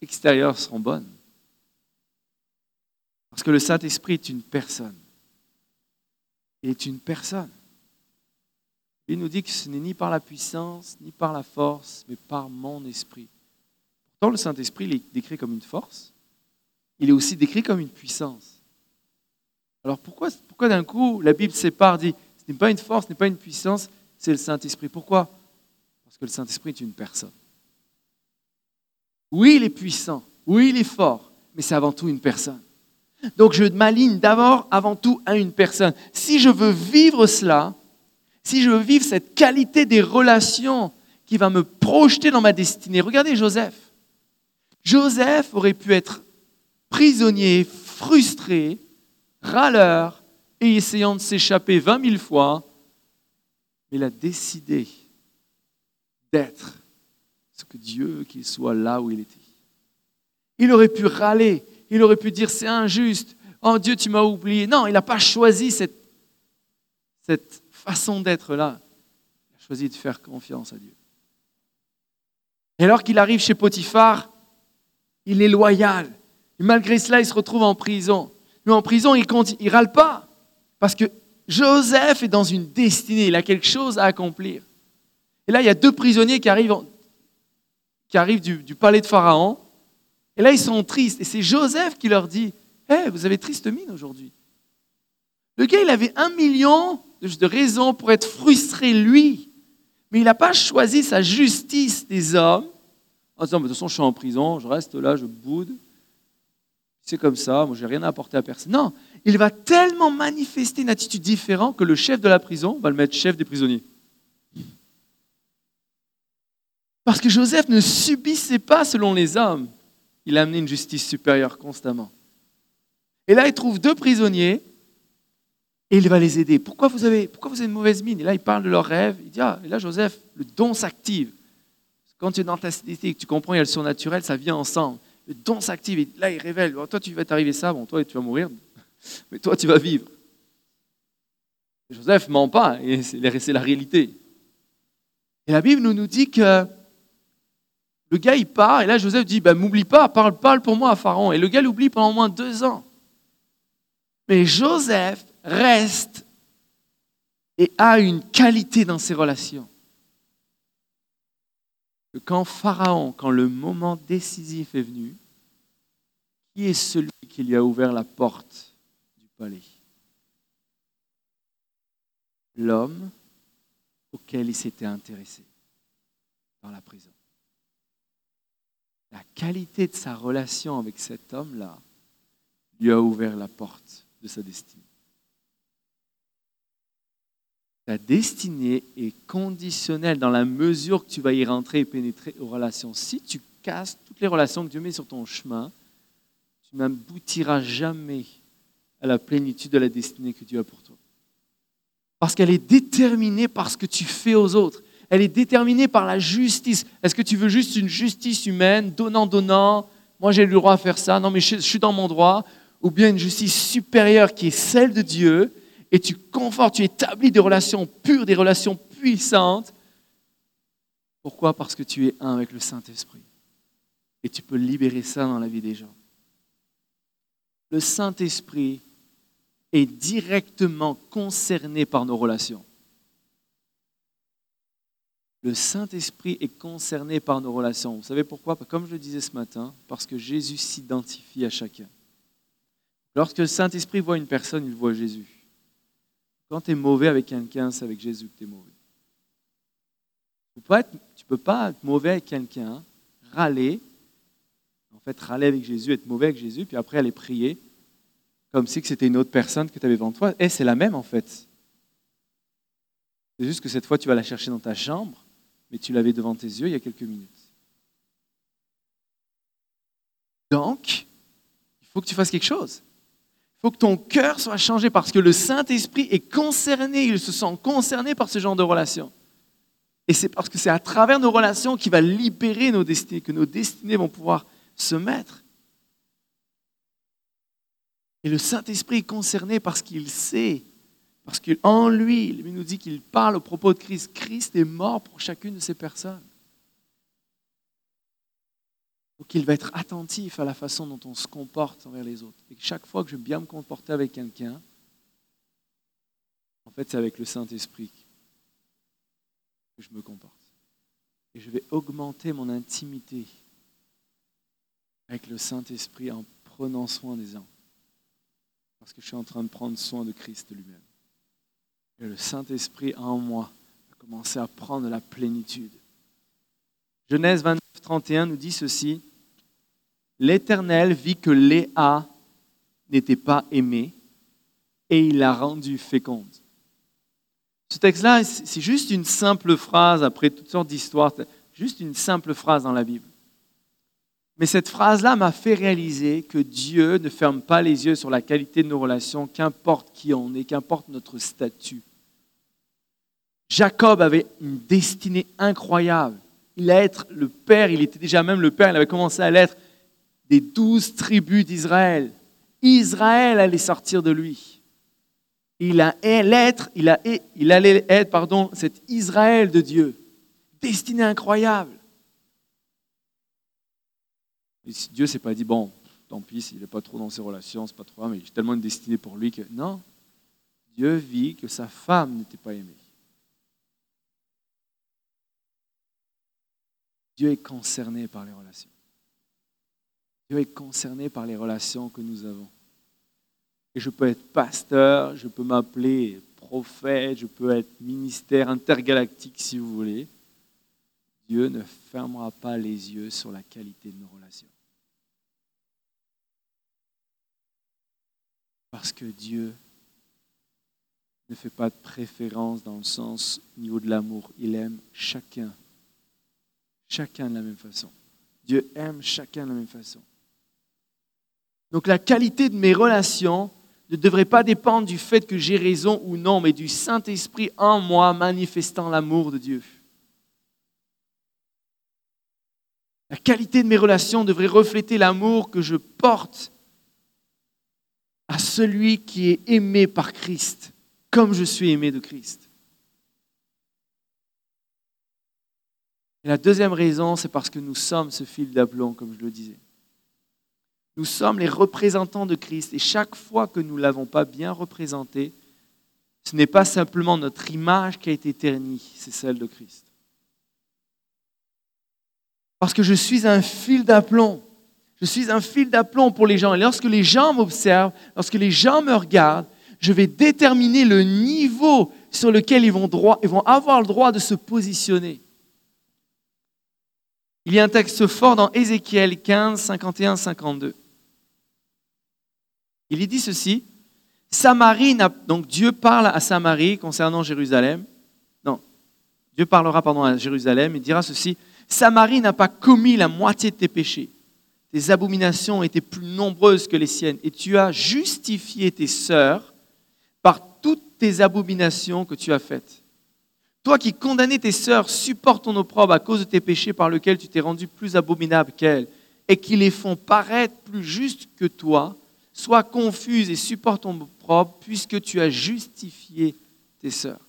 extérieures seront bonnes. Parce que le Saint-Esprit est une personne. Il est une personne. Il nous dit que ce n'est ni par la puissance, ni par la force, mais par mon esprit. Pourtant, le Saint-Esprit, il est décrit comme une force. Il est aussi décrit comme une puissance. Alors pourquoi, pourquoi d'un coup la Bible sépare, dit ce n'est pas une force, ce n'est pas une puissance, c'est le Saint-Esprit. Pourquoi? Parce que le Saint-Esprit est une personne. Oui, il est puissant. Oui, il est fort. Mais c'est avant tout une personne. Donc je m'aligne d'abord, avant tout, à une personne. Si je veux vivre cela, si je veux vivre cette qualité des relations qui va me projeter dans ma destinée, regardez Joseph. Joseph aurait pu être prisonnier, frustré, râleur et essayant de s'échapper vingt mille fois, mais il a décidé d'être que Dieu qu'il soit là où il était. Il aurait pu râler, il aurait pu dire c'est injuste, oh Dieu tu m'as oublié. Non, il n'a pas choisi cette, cette façon d'être là. Il a choisi de faire confiance à Dieu. Et alors qu'il arrive chez Potiphar, il est loyal. Et malgré cela, il se retrouve en prison. Mais en prison, il ne râle pas. Parce que Joseph est dans une destinée, il a quelque chose à accomplir. Et là, il y a deux prisonniers qui arrivent qui arrivent du, palais de Pharaon. Et là, ils sont tristes. Et c'est Joseph qui leur dit Hé, vous avez triste mine aujourd'hui. Le gars, il avait un million de raisons pour être frustré, lui. Mais il n'a pas choisi sa justice des hommes en disant De toute façon, je suis en prison, je reste là, je boude. C'est comme ça, moi, je n'ai rien à apporter à personne. Non, il va tellement manifester une attitude différente que le chef de la prison va le mettre chef des prisonniers. Parce que Joseph ne subissait pas selon les hommes. Il a amené une justice supérieure constamment. Et là, il trouve deux prisonniers et il va les aider. Pourquoi vous avez, pourquoi vous avez une mauvaise mine? Et là, il parle de leurs rêves. Il dit, ah, et là, Joseph, le don s'active. Quand tu es dans ta cité, tu comprends, il y a le surnaturel, ça vient ensemble. Le don s'active. Et là, il révèle, toi, tu vas t'arriver ça, bon, toi, tu vas mourir, mais toi, tu vas vivre. Joseph ment pas, et c'est la réalité. Et la Bible nous, nous dit que le gars, il part, et là, Joseph dit, ben, m'oublie pas, parle, parle pour moi à Pharaon. Et le gars l'oublie pendant au moins deux ans. Mais Joseph reste et a une qualité dans ses relations. Que quand Pharaon, quand le moment décisif est venu, Qui est celui qui lui a ouvert la porte du palais? L'homme auquel il s'était intéressé dans la prison. La qualité de sa relation avec cet homme-là lui a ouvert la porte de sa destinée. Ta destinée est conditionnelle dans la mesure que tu vas y rentrer et pénétrer aux relations. Si tu casses toutes les relations que Dieu met sur ton chemin, tu n'aboutiras jamais à la plénitude de la destinée que Dieu a pour toi. Parce qu'elle est déterminée par ce que tu fais aux autres. Elle est déterminée par la justice. Est-ce que tu veux juste une justice humaine, donnant, donnant Moi, j'ai le droit à faire ça. Non, mais je, je suis dans mon droit. Ou bien une justice supérieure qui est celle de Dieu. Et tu confortes, tu établis des relations pures, des relations puissantes. Pourquoi? Parce que tu es un avec le Saint-Esprit. Et tu peux libérer ça dans la vie des gens. Le Saint-Esprit est directement concerné par nos relations. Le Saint-Esprit est concerné par nos relations. Vous savez pourquoi? Comme je le disais ce matin, parce que Jésus s'identifie à chacun. Lorsque le Saint-Esprit voit une personne, il voit Jésus. Quand tu es mauvais avec quelqu'un, c'est avec Jésus que tu es mauvais. Tu ne peux pas être mauvais avec quelqu'un, râler, en fait râler avec Jésus, être mauvais avec Jésus, puis après aller prier, comme si c'était une autre personne que tu avais devant toi. Et c'est la même en fait. C'est juste que cette fois, tu vas la chercher dans ta chambre, mais tu l'avais devant tes yeux il y a quelques minutes. Donc, il faut que tu fasses quelque chose. Faut que ton cœur soit changé parce que le Saint-Esprit est concerné, il se sent concerné par ce genre de relation. Et c'est parce que c'est à travers nos relations qu'il va libérer nos destinées, que nos destinées vont pouvoir se mettre. Et le Saint-Esprit est concerné parce qu'il sait, parce qu'en lui, il nous dit qu'il parle au propos de Christ. Christ est mort pour chacune de ces personnes. Donc il va être attentif à la façon dont on se comporte envers les autres. Et chaque fois que je veux bien me comporter avec quelqu'un, en fait, c'est avec le Saint-Esprit que je me comporte. Et je vais augmenter mon intimité avec le Saint-Esprit en prenant soin des gens. Parce que je suis en train de prendre soin de Christ lui-même. Et le Saint-Esprit en moi va commencer à prendre la plénitude. Genèse 29, 31 nous dit ceci. L'Éternel vit que Léa n'était pas aimée et il l'a rendue féconde. Ce texte-là, c'est juste une simple phrase après toutes sortes d'histoires, juste une simple phrase dans la Bible. Mais cette phrase-là m'a fait réaliser que Dieu ne ferme pas les yeux sur la qualité de nos relations, qu'importe qui on est, qu'importe notre statut. Jacob avait une destinée incroyable. Il allait être le père, il était déjà même le père, il avait commencé à l'être des douze tribus d'Israël. Israël allait sortir de lui. Il, allait être, il, il allait être pardon, cet Israël de Dieu. Destinée incroyable. Dieu s'est pas dit, bon, tant pis s'il n'est pas trop dans ses relations, c'est pas trop mais j'ai tellement une destinée pour lui que. Non. Dieu vit que sa femme n'était pas aimée. Dieu est concerné par les relations. Dieu est concerné par les relations que nous avons. Et je peux être pasteur, je peux m'appeler prophète, je peux être ministère intergalactique si vous voulez. Dieu ne fermera pas les yeux sur la qualité de nos relations. Parce que Dieu ne fait pas de préférence dans le sens au niveau de l'amour. Il aime chacun. Chacun de la même façon. Dieu aime chacun de la même façon. Donc la qualité de mes relations ne devrait pas dépendre du fait que j'ai raison ou non, mais du Saint-Esprit en moi manifestant l'amour de Dieu. La qualité de mes relations devrait refléter l'amour que je porte à celui qui est aimé par Christ, comme je suis aimé de Christ. La deuxième raison, c'est parce que nous sommes ce fil d'aplomb, comme je le disais. Nous sommes les représentants de Christ et chaque fois que nous ne l'avons pas bien représenté, ce n'est pas simplement notre image qui a été ternie, c'est celle de Christ. Parce que je suis un fil d'aplomb. Je suis un fil d'aplomb pour les gens. Et lorsque les gens m'observent, lorsque les gens me regardent, je vais déterminer le niveau sur lequel ils vont, droit, ils vont avoir le droit de se positionner. Il y a un texte fort dans Ézéchiel 15, 51, 52. Il y dit ceci Samarie donc Dieu parle à Samarie concernant Jérusalem. Non, Dieu parlera pardon à Jérusalem et dira ceci Samarie n'a pas commis la moitié de tes péchés. Tes abominations étaient plus nombreuses que les siennes et tu as justifié tes sœurs par toutes tes abominations que tu as faites. Toi qui condamnais tes sœurs, supporte ton opprobre à cause de tes péchés par lesquels tu t'es rendu plus abominable qu'elles et qui les font paraître plus justes que toi. Sois confuse et supporte ton opprobre puisque tu as justifié tes sœurs.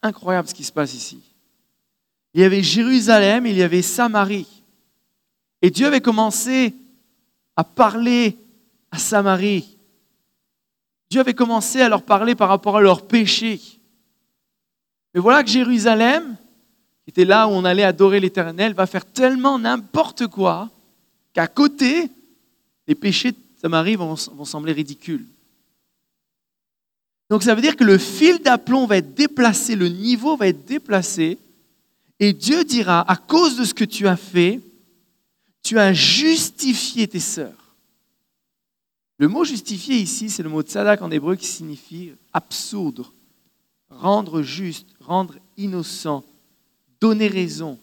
Incroyable ce qui se passe ici. Il y avait Jérusalem, il y avait Samarie. Et Dieu avait commencé à parler à Samarie. Dieu avait commencé à leur parler par rapport à leurs péchés. Mais voilà que Jérusalem, qui était là où on allait adorer l'Éternel, va faire tellement n'importe quoi qu'à côté, les péchés de Samarie vont, sembler ridicules. Donc ça veut dire que le fil d'aplomb va être déplacé, le niveau va être déplacé, et Dieu dira, à cause de ce que tu as fait, tu as justifié tes sœurs. Le mot justifier ici, c'est le mot tzadak en hébreu qui signifie absoudre, rendre juste, rendre innocent, donner raison,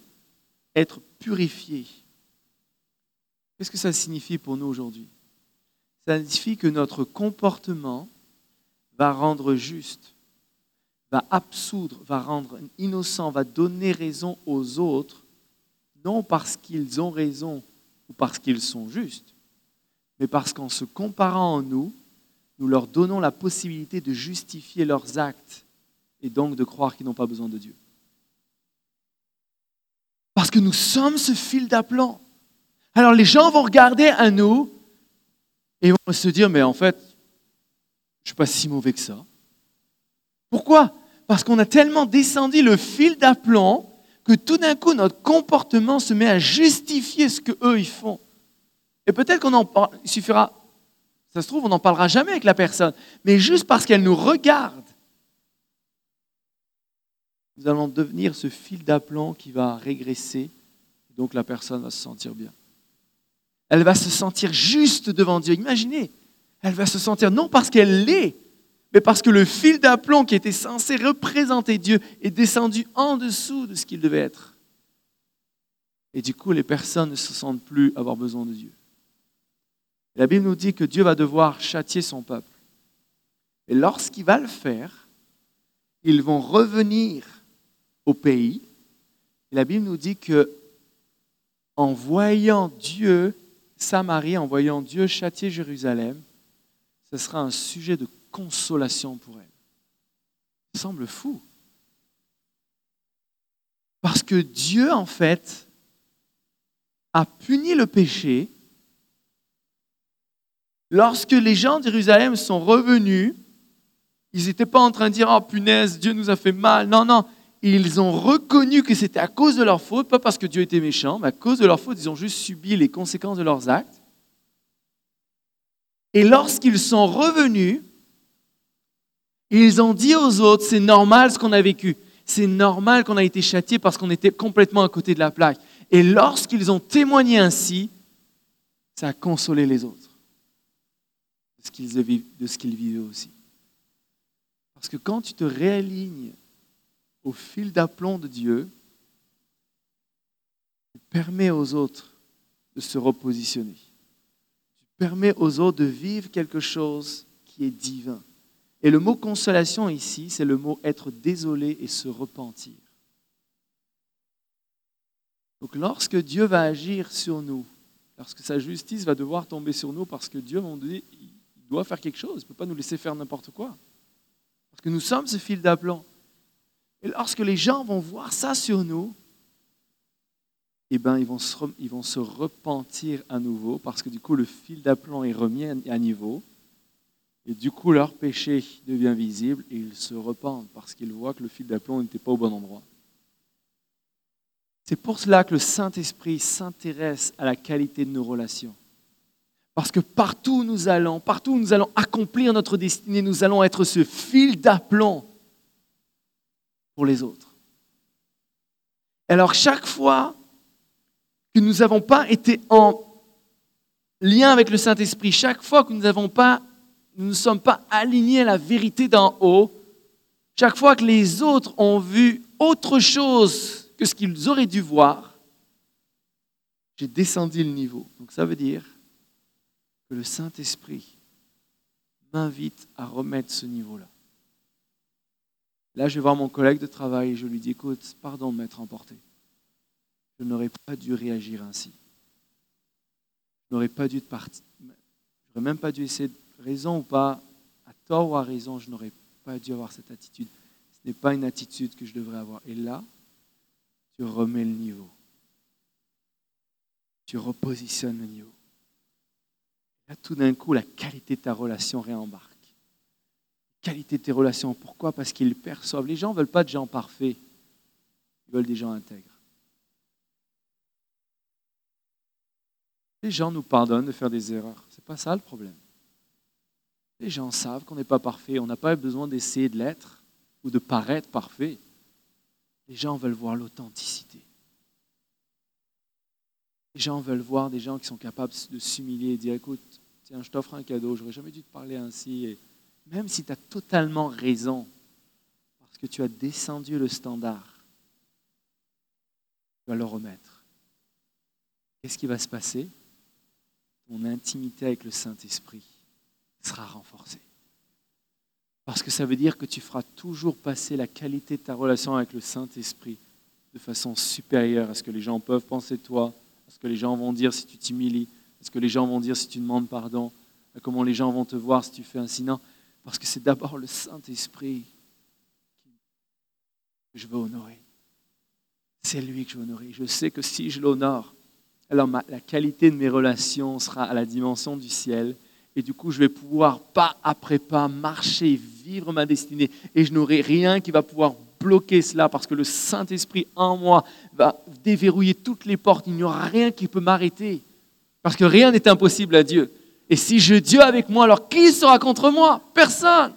être purifié. Qu'est-ce que ça signifie pour nous aujourd'hui? Ça signifie que notre comportement va rendre juste, va absoudre, va rendre innocent, va donner raison aux autres, non parce qu'ils ont raison ou parce qu'ils sont justes, mais parce qu'en se comparant en nous, nous leur donnons la possibilité de justifier leurs actes et donc de croire qu'ils n'ont pas besoin de Dieu. Parce que nous sommes ce fil d'aplomb. Alors les gens vont regarder à nous et vont se dire, mais en fait, je ne suis pas si mauvais que ça. Pourquoi? Parce qu'on a tellement descendu le fil d'aplomb que tout d'un coup, notre comportement se met à justifier ce qu'eux, ils font. Et peut-être qu'on en parle, suffira, ça se trouve, on n'en parlera jamais avec la personne, mais juste parce qu'elle nous regarde, nous allons devenir ce fil d'aplomb qui va régresser, donc la personne va se sentir bien. Elle va se sentir juste devant Dieu. Imaginez, elle va se sentir non parce qu'elle l'est, mais parce que le fil d'aplomb qui était censé représenter Dieu est descendu en dessous de ce qu'il devait être. Et du coup, les personnes ne se sentent plus avoir besoin de Dieu. La Bible nous dit que Dieu va devoir châtier son peuple. Et lorsqu'il va le faire, ils vont revenir au pays. La Bible nous dit que en voyant Dieu, Samarie, en voyant Dieu châtier Jérusalem, ce sera un sujet de consolation pour elle. Ça semble fou. Parce que Dieu, en fait, a puni le péché Lorsque les gens de Jérusalem sont revenus, ils n'étaient pas en train de dire Oh punaise, Dieu nous a fait mal. Non, non. Ils ont reconnu que c'était à cause de leur faute, pas parce que Dieu était méchant, mais à cause de leur faute, ils ont juste subi les conséquences de leurs actes. Et lorsqu'ils sont revenus, ils ont dit aux autres C'est normal ce qu'on a vécu. C'est normal qu'on a été châtié parce qu'on était complètement à côté de la plaque. Et lorsqu'ils ont témoigné ainsi, ça a consolé les autres de ce qu'ils vivaient aussi. Parce que quand tu te réalignes au fil d'aplomb de Dieu, tu permets aux autres de se repositionner. Tu permets aux autres de vivre quelque chose qui est divin. Et le mot consolation ici, c'est le mot être désolé et se repentir. Donc lorsque Dieu va agir sur nous, lorsque sa justice va devoir tomber sur nous parce que Dieu, on dit, doit faire quelque chose. Il ne peut pas nous laisser faire n'importe quoi. Parce que nous sommes ce fil d'aplomb. Et lorsque les gens vont voir ça sur nous, eh ben, ils, vont se, ils vont se repentir à nouveau parce que du coup, le fil d'aplomb est remis à niveau. Et du coup, leur péché devient visible et ils se repentent parce qu'ils voient que le fil d'aplomb n'était pas au bon endroit. C'est pour cela que le Saint-Esprit s'intéresse à la qualité de nos relations. Parce que partout où nous allons, partout où nous allons accomplir notre destinée, nous allons être ce fil d'aplomb pour les autres. Alors chaque fois que nous n'avons pas été en lien avec le Saint-Esprit, chaque fois que nous nous ne sommes pas alignés à la vérité d'en haut, chaque fois que les autres ont vu autre chose que ce qu'ils auraient dû voir, j'ai descendu le niveau. Donc ça veut dire que le Saint-Esprit m'invite à remettre ce niveau-là. Là, je vais voir mon collègue de travail et je lui dis, écoute, pardon de m'être emporté. Je n'aurais pas dû réagir ainsi. Je n'aurais pas dû n'aurais même pas dû essayer de raison ou pas, à tort ou à raison, je n'aurais pas dû avoir cette attitude. Ce n'est pas une attitude que je devrais avoir. Et là, tu remets le niveau. Tu repositionnes le niveau. Là, tout d'un coup, la qualité de ta relation réembarque. Qualité de tes relations. Pourquoi? Parce qu'ils perçoivent. Les gens ne veulent pas de gens parfaits. Ils veulent des gens intègres. Les gens nous pardonnent de faire des erreurs. Ce n'est pas ça le problème. Les gens savent qu'on n'est pas parfait. On n'a pas besoin d'essayer de l'être ou de paraître parfait. Les gens veulent voir l'authenticité. Les gens veulent voir des gens qui sont capables de s'humilier et dire écoute, tiens, je t'offre un cadeau, j'aurais jamais dû te parler ainsi. Même si tu as totalement raison, parce que tu as descendu le standard, tu vas le remettre. Qu'est-ce qui va se passer? Ton intimité avec le Saint-Esprit sera renforcée. Parce que ça veut dire que tu feras toujours passer la qualité de ta relation avec le Saint-Esprit de façon supérieure à ce que les gens peuvent penser de toi, à ce que les gens vont dire si tu t'humilies, à ce que les gens vont dire si tu demandes pardon, à comment les gens vont te voir si tu fais ainsi. Non, parce que c'est d'abord le Saint-Esprit que je veux honorer. C'est lui que je veux honorer. Je sais que si je l'honore, alors la qualité de mes relations sera à la dimension du ciel et du coup, je vais pouvoir pas après pas marcher, vivre ma destinée. Et je n'aurai rien qui va pouvoir bloquer cela parce que le Saint-Esprit en moi va déverrouiller toutes les portes. Il n'y aura rien qui peut m'arrêter. Parce que rien n'est impossible à Dieu. Et si je Dieu avec moi, alors qui sera contre moi? Personne.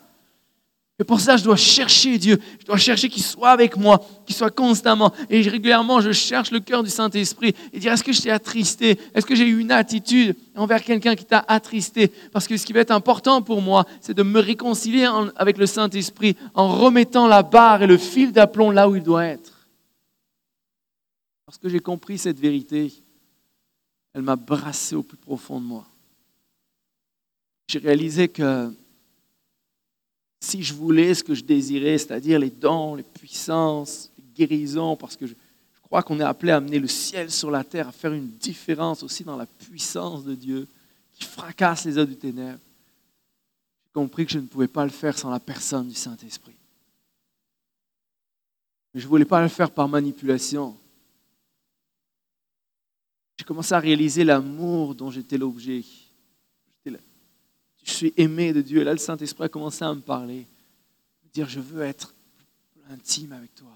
Et pour ça, je dois chercher Dieu. Je dois chercher qu'il soit avec moi, qu'il soit constamment. Et régulièrement, je cherche le cœur du Saint-Esprit et dire est-ce que je t'ai attristé? Est-ce que j'ai eu une attitude envers quelqu'un qui t'a attristé? Parce que ce qui va être important pour moi, c'est de me réconcilier avec le Saint-Esprit en remettant la barre et le fil d'aplomb là où il doit être. Parce que j'ai compris cette vérité, elle m'a brassé au plus profond de moi. J'ai réalisé que si je voulais ce que je désirais, c'est-à-dire les dons, les puissances, les guérisons, parce que je, crois qu'on est appelé à amener le ciel sur la terre, à faire une différence aussi dans la puissance de Dieu qui fracasse les œuvres du ténèbre. J'ai compris que je ne pouvais pas le faire sans la personne du Saint-Esprit. Mais je ne voulais pas le faire par manipulation. J'ai commencé à réaliser l'amour dont j'étais l'objet je suis aimé de Dieu. Et là, le Saint-Esprit a commencé à me parler, me dire, je veux être intime avec toi.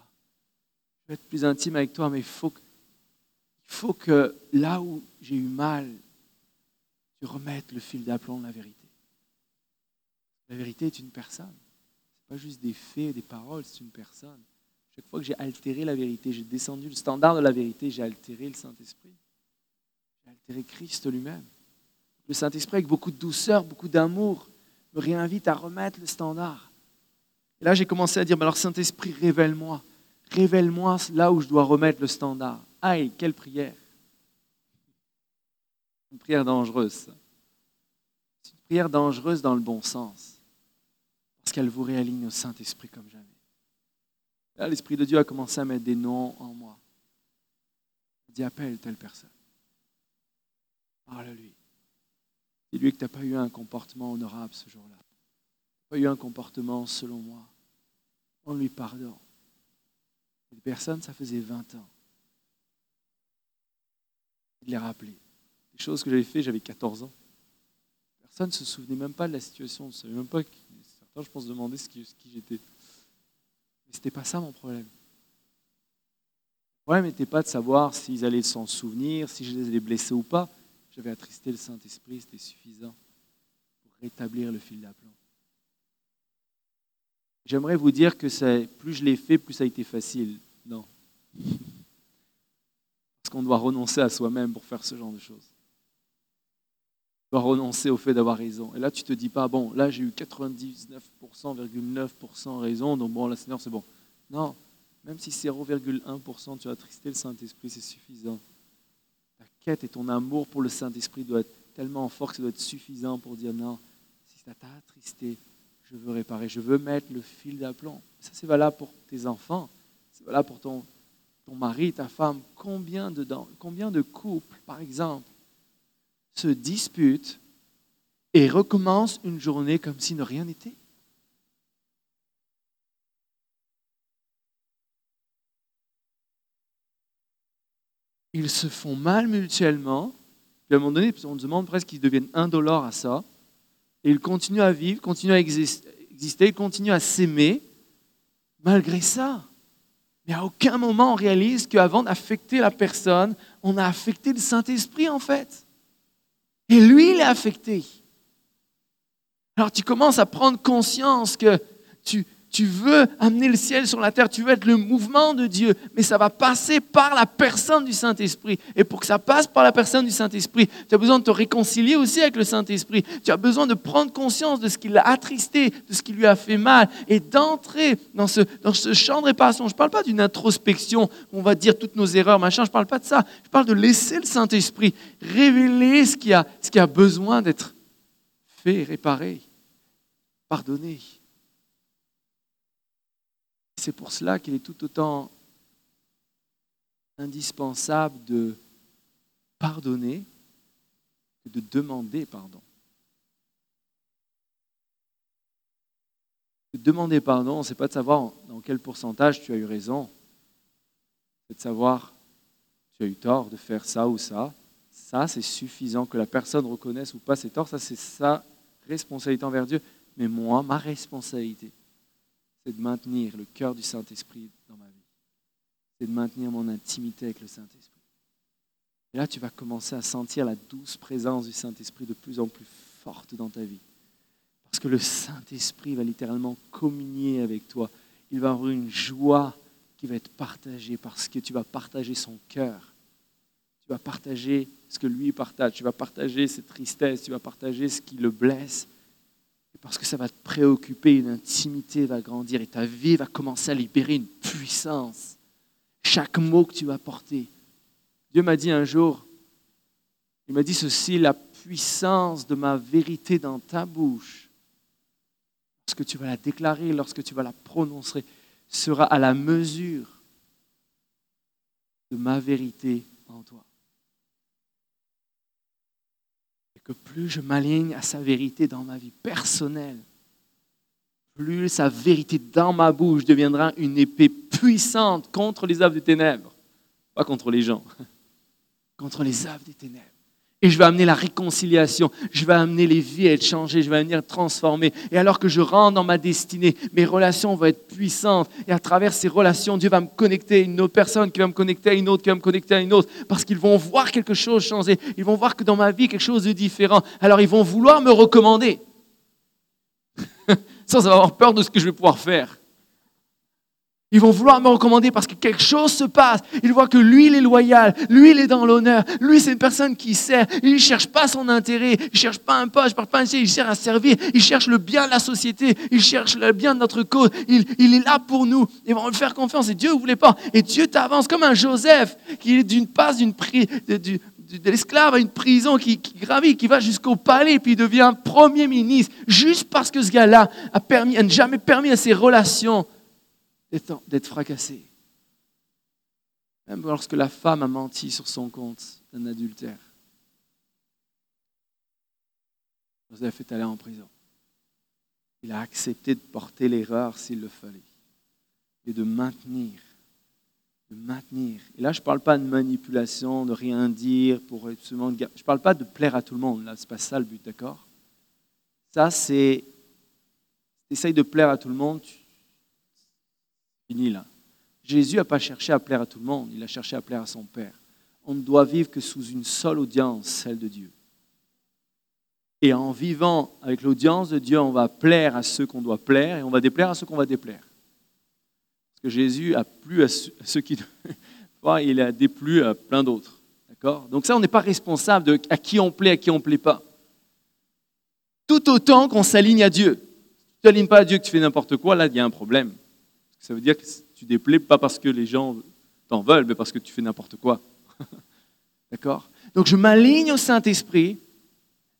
Je veux être plus intime avec toi, mais il faut que, il faut que là où j'ai eu mal, tu remettes le fil d'aplomb de la vérité. La vérité est une personne. Ce n'est pas juste des faits, des paroles, c'est une personne. Chaque fois que j'ai altéré la vérité, j'ai descendu le standard de la vérité, j'ai altéré le Saint-Esprit. J'ai altéré Christ lui-même. Le Saint-Esprit, avec beaucoup de douceur, beaucoup d'amour, me réinvite à remettre le standard. Et là, j'ai commencé à dire, mais alors Saint-Esprit, révèle-moi. Révèle-moi là où je dois remettre le standard. Aïe, quelle prière. Une prière dangereuse. C'est une prière dangereuse dans le bon sens. Parce qu'elle vous réaligne au Saint-Esprit comme jamais. Là, l'Esprit de Dieu a commencé à mettre des noms en moi. Il dit, appelle telle personne. Parle-lui. Dis-lui que tu n'as pas eu un comportement honorable ce jour-là. Pas eu un comportement selon moi. On lui pardonne. Une personne, ça faisait 20 ans. Il les rappelé. Des choses que j'avais fait, j'avais 14 ans. Personne ne se souvenait même pas de la situation. ne savait même pas. Certains, je pense, demander ce qui, qui j'étais. Mais ce n'était pas ça mon problème. problème n'était pas de savoir s'ils allaient s'en souvenir, si je les allais blesser ou pas. J'avais attristé le Saint-Esprit, c'était suffisant pour rétablir le fil d'aplomb. J'aimerais vous dire que plus je l'ai fait, plus ça a été facile. Non. Parce qu'on doit renoncer à soi-même pour faire ce genre de choses. On doit renoncer au fait d'avoir raison. Et là, tu ne te dis pas, bon, là, j'ai eu 99,9% raison, donc bon, la Seigneur, c'est bon. Non, même si 0,1% tu as attristé le Saint-Esprit, c'est suffisant. Quête et ton amour pour le Saint-Esprit doit être tellement fort que ça doit être suffisant pour dire non, si ça t'a attristé, je veux réparer, je veux mettre le fil d'aplomb. Ça, c'est valable pour tes enfants, c'est valable pour ton, ton mari, ta femme. Combien de, combien de couples, par exemple, se disputent et recommencent une journée comme si ne rien n'était? Ils se font mal mutuellement. Puis à un moment donné, on demande presque qu'ils deviennent indolores à ça. Et ils continuent à vivre, continuent à exister, ils continuent à s'aimer malgré ça. Mais à aucun moment on réalise qu'avant d'affecter la personne, on a affecté le Saint-Esprit en fait. Et lui, il est affecté. Alors tu commences à prendre conscience que tu, tu veux amener le ciel sur la terre, tu veux être le mouvement de Dieu, mais ça va passer par la personne du Saint-Esprit. Et pour que ça passe par la personne du Saint-Esprit, tu as besoin de te réconcilier aussi avec le Saint-Esprit. Tu as besoin de prendre conscience de ce qui l'a attristé, de ce qui lui a fait mal, et d'entrer dans ce, dans ce champ de réparation. Je ne parle pas d'une introspection, on va dire toutes nos erreurs, machin, je ne parle pas de ça. Je parle de laisser le Saint-Esprit révéler ce qui a, ce qui a besoin d'être fait, réparé, pardonné. C'est pour cela qu'il est tout autant indispensable de pardonner que de demander pardon. De demander pardon, ce n'est pas de savoir dans quel pourcentage tu as eu raison, c'est de savoir tu as eu tort de faire ça ou ça. Ça, c'est suffisant que la personne reconnaisse ou pas ses torts. Ça, c'est sa responsabilité envers Dieu. Mais moi, ma responsabilité, c'est de maintenir le cœur du Saint-Esprit dans ma vie. C'est de maintenir mon intimité avec le Saint-Esprit. Et là, tu vas commencer à sentir la douce présence du Saint-Esprit de plus en plus forte dans ta vie. Parce que le Saint-Esprit va littéralement communier avec toi. Il va avoir une joie qui va être partagée parce que tu vas partager son cœur. Tu vas partager ce que lui partage. Tu vas partager ses tristesses. Tu vas partager ce qui le blesse parce que ça va te préoccuper, une intimité va grandir et ta vie va commencer à libérer une puissance. Chaque mot que tu vas porter. Dieu m'a dit un jour, il m'a dit ceci, la puissance de ma vérité dans ta bouche, lorsque tu vas la déclarer, lorsque tu vas la prononcer, sera à la mesure de ma vérité en toi. Plus je m'aligne à sa vérité dans ma vie personnelle, plus sa vérité dans ma bouche deviendra une épée puissante contre les œuvres des ténèbres. Pas contre les gens, contre les œuvres des ténèbres. Et je vais amener la réconciliation, je vais amener les vies à être changées, je vais venir transformer. Et alors que je rentre dans ma destinée, mes relations vont être puissantes. Et à travers ces relations, Dieu va me connecter à une autre personne, qui va me connecter à une autre, qui va me connecter à une autre. Parce qu'ils vont voir quelque chose changer. Ils vont voir que dans ma vie, quelque chose de différent. Alors ils vont vouloir me recommander. Sans avoir peur de ce que je vais pouvoir faire. Ils vont vouloir me recommander parce que quelque chose se passe. Ils voient que lui, il est loyal. Lui, il est dans l'honneur. Lui, c'est une personne qui sert. Il ne cherche pas son intérêt. Il ne cherche pas un poste. Je pas Il cherche à servir. Il cherche le bien de la société. Il cherche le bien de notre cause. Il, est là pour nous. Ils vont lui faire confiance. Et Dieu ne voulait pas. Et Dieu t'avance comme un Joseph qui est d'une passe d'une de, de l'esclave à une prison qui, gravit, qui va jusqu'au palais, puis il devient premier ministre, juste parce que ce gars-là a, a jamais permis à ses relations d'être fracassé. Même lorsque la femme a menti sur son compte d'un adultère. Joseph est allé en prison. Il a accepté de porter l'erreur s'il le fallait. Et de maintenir. De maintenir. Et là, je ne parle pas de manipulation, de rien dire pour absolument. Je ne parle pas de plaire à tout le monde. Là, ce n'est pas ça le but, d'accord? Ça, c'est. Tu essayes de plaire à tout le monde, Jésus n'a pas cherché à plaire à tout le monde, il a cherché à plaire à son Père. On ne doit vivre que sous une seule audience, celle de Dieu. Et en vivant avec l'audience de Dieu, on va plaire à ceux qu'on doit plaire et on va déplaire à ceux qu'on va déplaire. Parce que Jésus a plu à ceux qui... il a déplu à plein d'autres. D'accord? Donc ça, on n'est pas responsable de à qui on plaît, à qui on ne plaît pas. Tout autant qu'on s'aligne à Dieu. Si tu n'alignes pas à Dieu, que tu fais n'importe quoi, là, il y a un problème. Ça veut dire que tu déplais pas parce que les gens t'en veulent, mais parce que tu fais n'importe quoi. D'accord? Donc je m'aligne au Saint-Esprit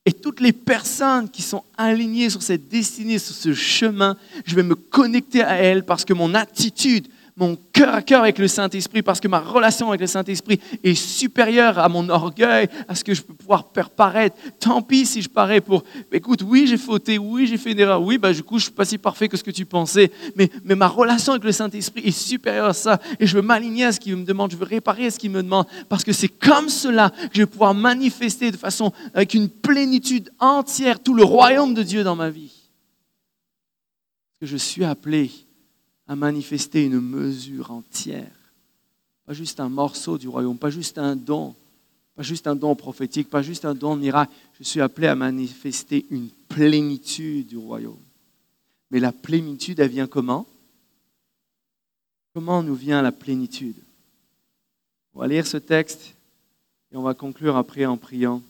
et toutes les personnes qui sont alignées sur cette destinée, sur ce chemin, je vais me connecter à elles parce que mon attitude, mon cœur à cœur avec le Saint-Esprit, parce que ma relation avec le Saint-Esprit est supérieure à mon orgueil, à ce que je peux pouvoir faire paraître. Tant pis si je parais pour, écoute, oui, j'ai fauté, oui, j'ai fait une erreur, oui, bah, du coup, je suis pas si parfait que ce que tu pensais, mais, mais ma relation avec le Saint-Esprit est supérieure à ça, et je veux m'aligner à ce qu'il me demande, je veux réparer à ce qu'il me demande, parce que c'est comme cela que je vais pouvoir manifester de façon, avec une plénitude entière, tout le royaume de Dieu dans ma vie. Que je suis appelé à manifester une mesure entière. Pas juste un morceau du royaume, pas juste un don, pas juste un don prophétique, pas juste un don miracle. Je suis appelé à manifester une plénitude du royaume. Mais la plénitude, elle vient comment? Comment nous vient la plénitude? On va lire ce texte et on va conclure après en priant.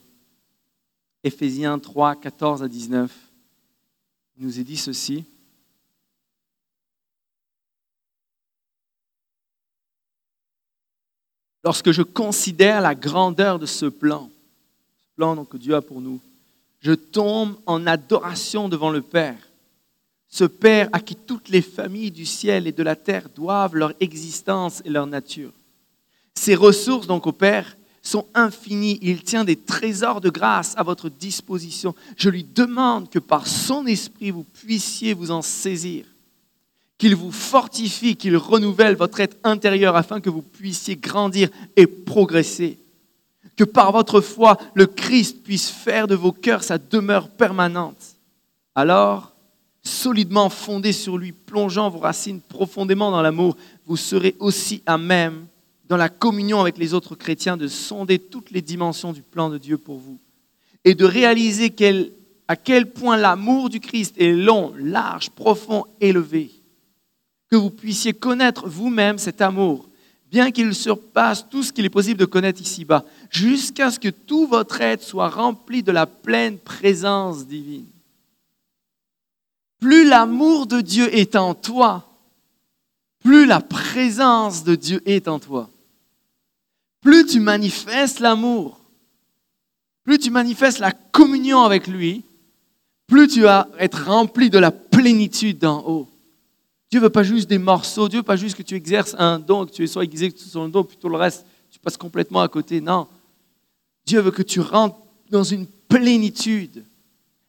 Éphésiens 3, 14 à 19. Il nous est dit ceci. Lorsque je considère la grandeur de ce plan, ce plan que Dieu a pour nous, je tombe en adoration devant le Père. Ce Père à qui toutes les familles du ciel et de la terre doivent leur existence et leur nature. Ses ressources, donc au Père, sont infinies. Il tient des trésors de grâce à votre disposition. Je lui demande que par son esprit, vous puissiez vous en saisir qu'il vous fortifie, qu'il renouvelle votre être intérieur afin que vous puissiez grandir et progresser. Que par votre foi, le Christ puisse faire de vos cœurs sa demeure permanente. Alors, solidement fondé sur lui, plongeant vos racines profondément dans l'amour, vous serez aussi à même, dans la communion avec les autres chrétiens, de sonder toutes les dimensions du plan de Dieu pour vous et de réaliser à quel point l'amour du Christ est long, large, profond, élevé que vous puissiez connaître vous-même cet amour, bien qu'il surpasse tout ce qu'il est possible de connaître ici-bas, jusqu'à ce que tout votre être soit rempli de la pleine présence divine. Plus l'amour de Dieu est en toi, plus la présence de Dieu est en toi. Plus tu manifestes l'amour, plus tu manifestes la communion avec lui, plus tu vas être rempli de la plénitude d'en haut. Dieu veut pas juste des morceaux, Dieu veut pas juste que tu exerces un don, que tu sois aiguisé sur le don, puis tout le reste, tu passes complètement à côté. Non. Dieu veut que tu rentres dans une plénitude.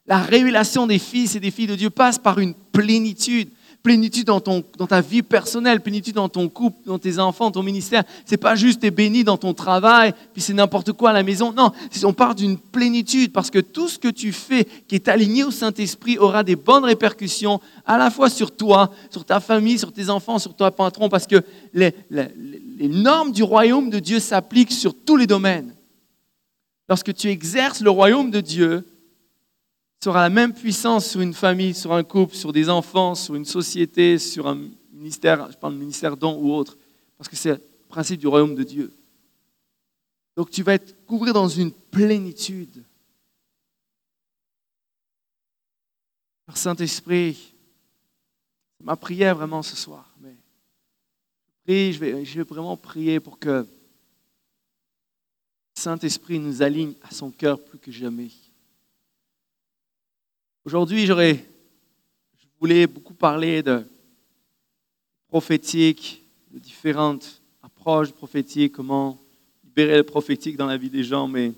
La révélation des fils et des filles de Dieu passe par une plénitude plénitude dans, ton, dans ta vie personnelle, plénitude dans ton couple, dans tes enfants, ton ministère. C'est pas juste es béni dans ton travail, puis c'est n'importe quoi à la maison. Non, on parle d'une plénitude parce que tout ce que tu fais qui est aligné au Saint-Esprit aura des bonnes répercussions à la fois sur toi, sur ta famille, sur tes enfants, sur ton patron, parce que les, les normes du royaume de Dieu s'appliquent sur tous les domaines. Lorsque tu exerces le royaume de Dieu, sera la même puissance sur une famille, sur un couple, sur des enfants, sur une société, sur un ministère, je parle de ministère don ou autre, parce que c'est le principe du royaume de Dieu. Donc tu vas être couvert dans une plénitude. Par Saint-Esprit, c'est ma prière vraiment ce soir. Mais je, vais, je vais vraiment prier pour que Saint-Esprit nous aligne à son cœur plus que jamais. Aujourd'hui, j'aurais, je voulais beaucoup parler de prophétique, de différentes approches prophétiques, comment libérer le prophétique dans la vie des gens, mais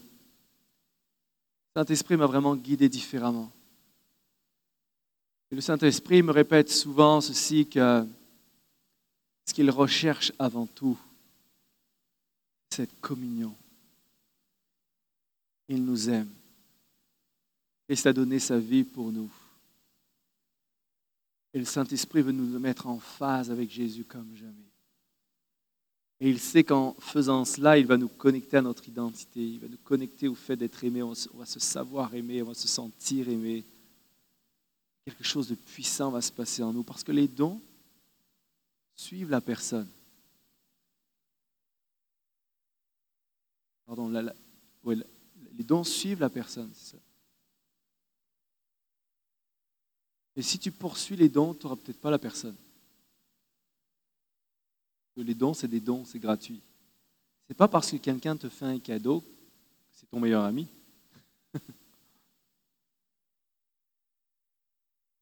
Saint-Esprit m'a vraiment guidé différemment. Et le Saint-Esprit me répète souvent ceci que ce qu'il recherche avant tout, cette communion. Il nous aime. Christ a donné sa vie pour nous. Et le Saint-Esprit veut nous mettre en phase avec Jésus comme jamais. Et il sait qu'en faisant cela, il va nous connecter à notre identité, il va nous connecter au fait d'être aimé, on va se savoir aimer, on va se sentir aimé. Quelque chose de puissant va se passer en nous parce que les dons suivent la personne. Pardon, les dons suivent la personne. Ça. Et si tu poursuis les dons, tu n'auras peut-être pas la personne. Les dons, c'est des dons, c'est gratuit. Ce n'est pas parce que quelqu'un te fait un cadeau que c'est ton meilleur ami.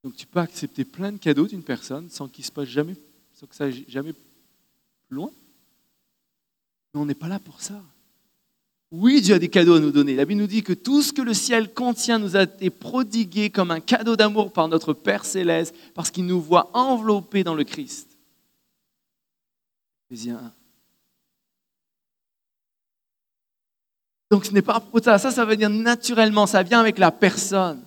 Donc tu peux accepter plein de cadeaux d'une personne sans qu'il se passe jamais, sans que ça aille jamais plus loin. Mais on n'est pas là pour ça. Oui, Dieu a des cadeaux à nous donner. La Bible nous dit que tout ce que le ciel contient nous a été prodigué comme un cadeau d'amour par notre Père céleste, parce qu'il nous voit enveloppés dans le Christ. Donc ce n'est pas ça, ça, ça veut dire naturellement, ça vient avec la personne.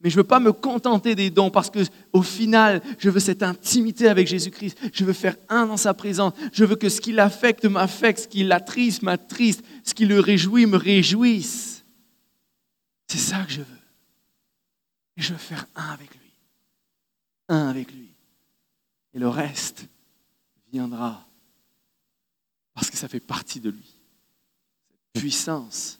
Mais je ne veux pas me contenter des dons parce que au final, je veux cette intimité avec Jésus-Christ. Je veux faire un dans sa présence. Je veux que ce qui l'affecte m'affecte, ce qui l'attriste m'attriste, ce qui le réjouit me réjouisse. C'est ça que je veux. Et je veux faire un avec lui. Un avec lui. Et le reste viendra parce que ça fait partie de lui. Cette puissance,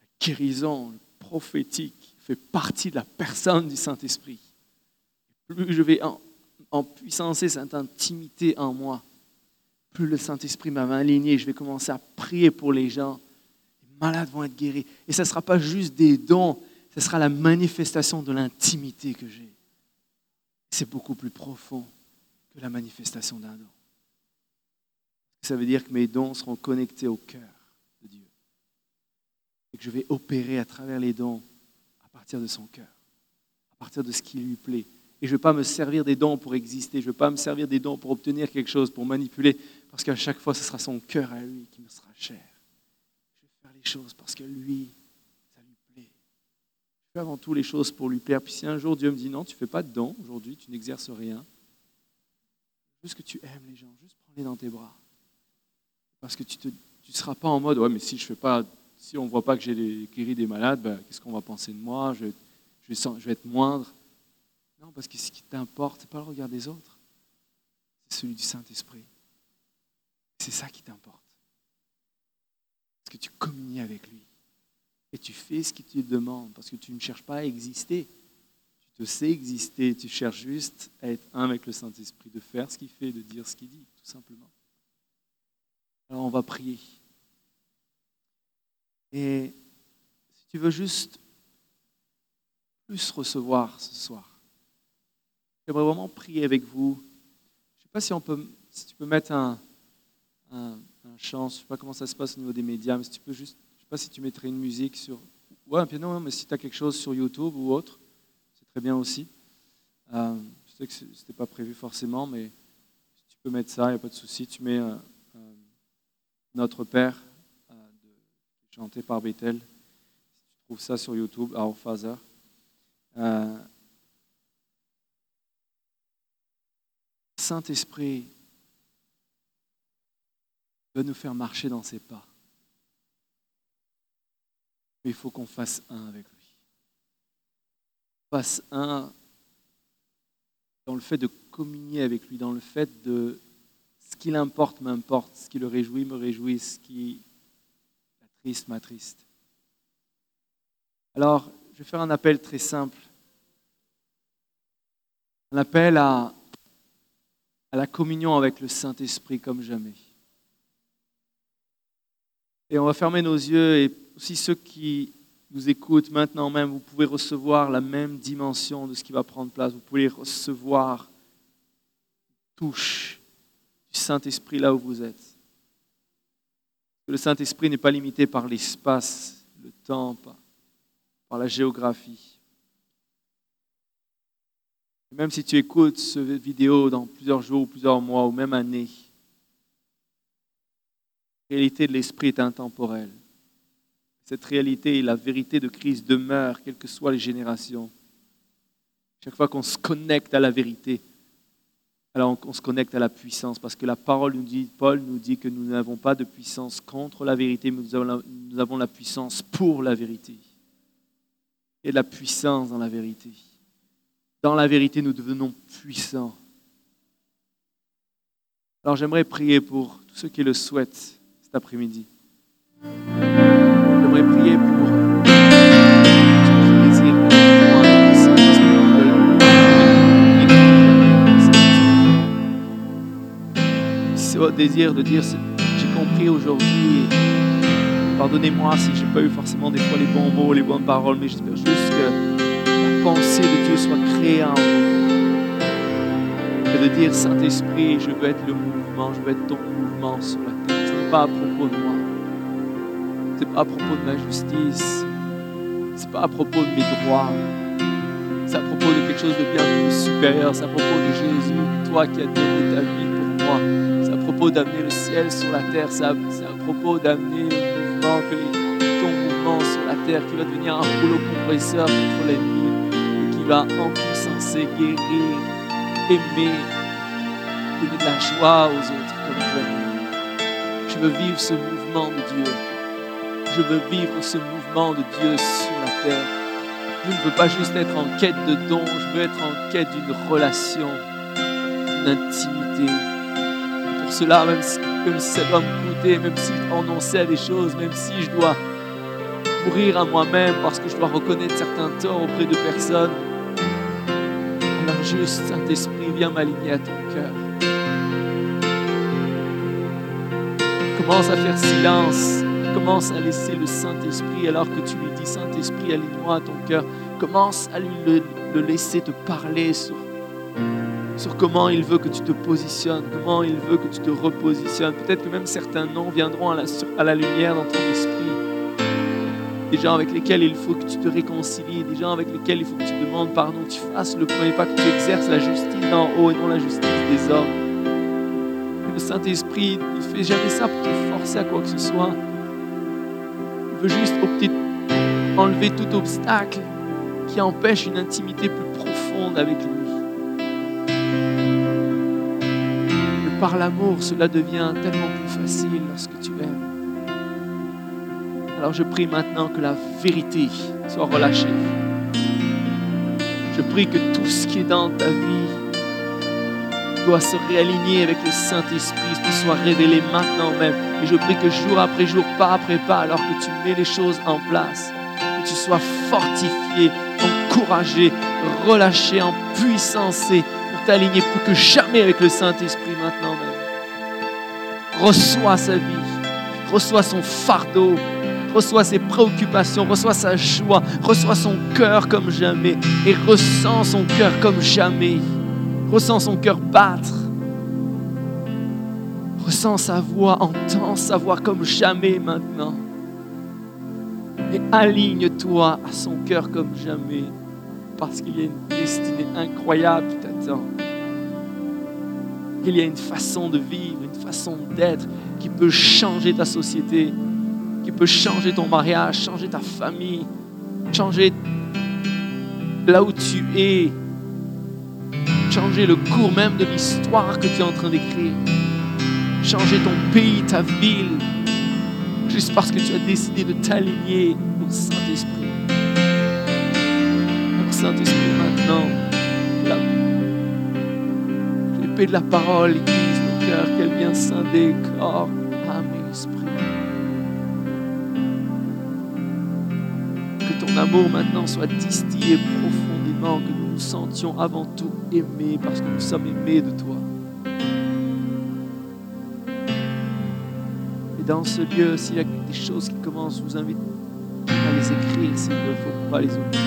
la guérison prophétique fait partie de la personne du Saint-Esprit. Plus je vais en, en puissancer cette intimité en moi, plus le Saint-Esprit m'a aligné, je vais commencer à prier pour les gens. Les malades vont être guéris. Et ce ne sera pas juste des dons, ce sera la manifestation de l'intimité que j'ai. C'est beaucoup plus profond que la manifestation d'un don. Ça veut dire que mes dons seront connectés au cœur de Dieu. Et que je vais opérer à travers les dons partir de son cœur, à partir de ce qui lui plaît. Et je ne veux pas me servir des dons pour exister, je ne veux pas me servir des dons pour obtenir quelque chose, pour manipuler, parce qu'à chaque fois, ce sera son cœur à lui qui me sera cher. Je vais faire les choses parce que lui, ça lui plaît. Je fais avant tout les choses pour lui plaire. Puis si un jour Dieu me dit non, tu ne fais pas de dons aujourd'hui, tu n'exerces rien, juste que tu aimes les gens, juste prends-les dans tes bras. Parce que tu ne tu seras pas en mode, ouais, mais si je ne fais pas si on ne voit pas que j'ai guéri des malades, ben, qu'est-ce qu'on va penser de moi? Je, vais être moindre. Non, parce que ce qui t'importe, ce n'est pas le regard des autres, c'est celui du Saint-Esprit. C'est ça qui t'importe. Parce que tu communies avec lui. Et tu fais ce qu'il te demande, parce que tu ne cherches pas à exister. Tu te sais exister, tu cherches juste à être un avec le Saint-Esprit, de faire ce qu'il fait, de dire ce qu'il dit, tout simplement. Alors on va prier. Et si tu veux juste plus recevoir ce soir, j'aimerais vraiment prier avec vous. Je ne sais pas si, tu peux mettre un, un, chant, je ne sais pas comment ça se passe au niveau des médias, mais si tu peux juste, je ne sais pas si tu mettrais une musique sur, ouais, un piano, mais si tu as quelque chose sur YouTube ou autre, c'est très bien aussi. Euh, je sais que ce n'était pas prévu forcément, mais si tu peux mettre ça, il n'y a pas de souci. Tu mets euh, euh, Notre Père chanté par Bethel. tu trouves ça sur YouTube, Our Father. Euh, Saint-Esprit veut nous faire marcher dans ses pas. Mais il faut qu'on fasse un avec lui. Fasse un dans le fait de communier avec lui, dans le fait de ce qui l'importe m'importe, ce qui le réjouit me réjouit, ce qui triste, ma triste. Alors, je vais faire un appel très simple. Un appel à, à la communion avec le Saint-Esprit comme jamais. Et on va fermer nos yeux et aussi ceux qui nous écoutent maintenant même, vous pouvez recevoir la même dimension de ce qui va prendre place. Vous pouvez recevoir touche du Saint-Esprit là où vous êtes. Le Saint-Esprit n'est pas limité par l'espace, le temps, par la géographie. même si tu écoutes cette vidéo dans plusieurs jours, plusieurs mois ou même années, la réalité de l'Esprit est intemporelle. Cette réalité et la vérité de Christ demeurent, quelles que soient les générations. Chaque fois qu'on se connecte à la vérité, alors on, se connecte à la puissance parce que la parole nous dit, Paul nous dit que nous n'avons pas de puissance contre la vérité, mais nous avons la, puissance pour la vérité. Et la puissance dans la vérité. Dans la vérité, nous devenons puissants. Alors j'aimerais prier pour tous ceux qui le souhaitent cet après-midi. J'aimerais prier pour votre désir de dire j'ai compris aujourd'hui. Pardonnez-moi si je n'ai pas eu forcément des fois les bons mots, les bonnes paroles, mais j'espère juste que la pensée de Dieu soit créée en vous. Et de dire Saint-Esprit, je veux être le mouvement, je veux être ton mouvement sur la terre. Ce n'est pas à propos de moi. Ce n'est pas à propos de ma justice. Ce n'est pas à propos de mes droits. C'est à propos de quelque chose de bien plus supérieur. C'est à propos de Jésus, toi qui as donné ta vie pour moi d'amener le ciel sur la terre, c'est à, propos d'amener le mouvement, que ton mouvement sur la terre qui va devenir un rouleau compresseur contre l'ennemi et qui va en puissance guérir, aimer, donner de la joie aux autres comme jamais. Je veux vivre ce mouvement de Dieu. Je veux vivre ce mouvement de Dieu sur la terre. Je ne veux pas juste être en quête de dons, je veux être en quête d'une relation, d'une intimité cela, même si, ça doit me coûter, même si renoncer à des choses, même si je dois mourir à moi-même parce que je dois reconnaître certains torts auprès de personnes. Alors juste, Saint-Esprit, viens m'aligner à ton cœur. Commence à faire silence. Commence à laisser le Saint-Esprit alors que tu lui dis, Saint-Esprit, aligne-moi à ton cœur. Commence à lui le laisser te parler sur sur comment il veut que tu te positionnes, comment il veut que tu te repositionnes. Peut-être que même certains noms viendront à la, lumière dans ton esprit. Des gens avec lesquels il faut que tu te réconcilies, des gens avec lesquels il faut que tu demandes pardon, que tu fasses le premier pas, que tu exerces la justice d'en haut et non la justice des hommes. le Saint-Esprit, ne fait jamais ça pour te forcer à quoi que ce soit. Il veut juste enlever tout obstacle qui empêche une intimité plus profonde avec lui. Par l'amour, cela devient tellement plus facile lorsque tu aimes. Alors je prie maintenant que la vérité soit relâchée. Je prie que tout ce qui est dans ta vie doit se réaligner avec le Saint-Esprit, qu'il soit révélé maintenant même. Et je prie que jour après jour, pas après pas, alors que tu mets les choses en place, que tu sois fortifié, encouragé, relâché, en puissance t'aligner plus que jamais avec le Saint-Esprit maintenant même. Reçois sa vie, reçois son fardeau, reçois ses préoccupations, reçois sa joie, reçois son cœur comme jamais et ressens son cœur comme jamais. Ressens son cœur battre. Ressens sa voix, entends sa voix comme jamais maintenant. Et aligne-toi à son cœur comme jamais parce qu'il y a une destinée incroyable t'attend. Il y a une façon de vivre, une façon d'être qui peut changer ta société, qui peut changer ton mariage, changer ta famille, changer là où tu es, changer le cours même de l'histoire que tu es en train d'écrire, changer ton pays, ta ville, juste parce que tu as décidé de t'aligner au Saint-Esprit. Saint-Esprit maintenant, de la parole aiguise nos cœurs, qu'elle vient scinder corps, âme et esprit. Que ton amour maintenant soit distillé profondément, que nous nous sentions avant tout aimés parce que nous sommes aimés de toi. Et dans ce lieu, s'il y a des choses qui commencent, je vous invite à les écrire s'il ne faut pas les oublier.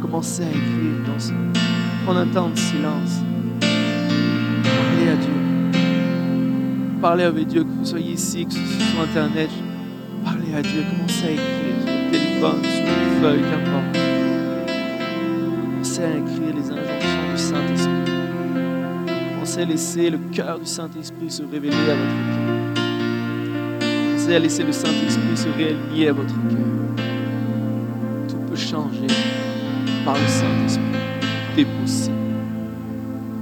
Commencez à écrire dans ce... Prendre un temps de silence. Parlez avec Dieu, que vous soyez ici, que ce soit sur Internet. Parlez à Dieu. Commencez à écrire sur le téléphone, sur une feuille, qu'importe. Commencez à écrire les injonctions du Saint-Esprit. Commencez à laisser le cœur du Saint-Esprit se révéler à votre cœur. Commencez à laisser le Saint-Esprit se réaligner à votre cœur. Tout peut changer par le Saint-Esprit. Tout est possible.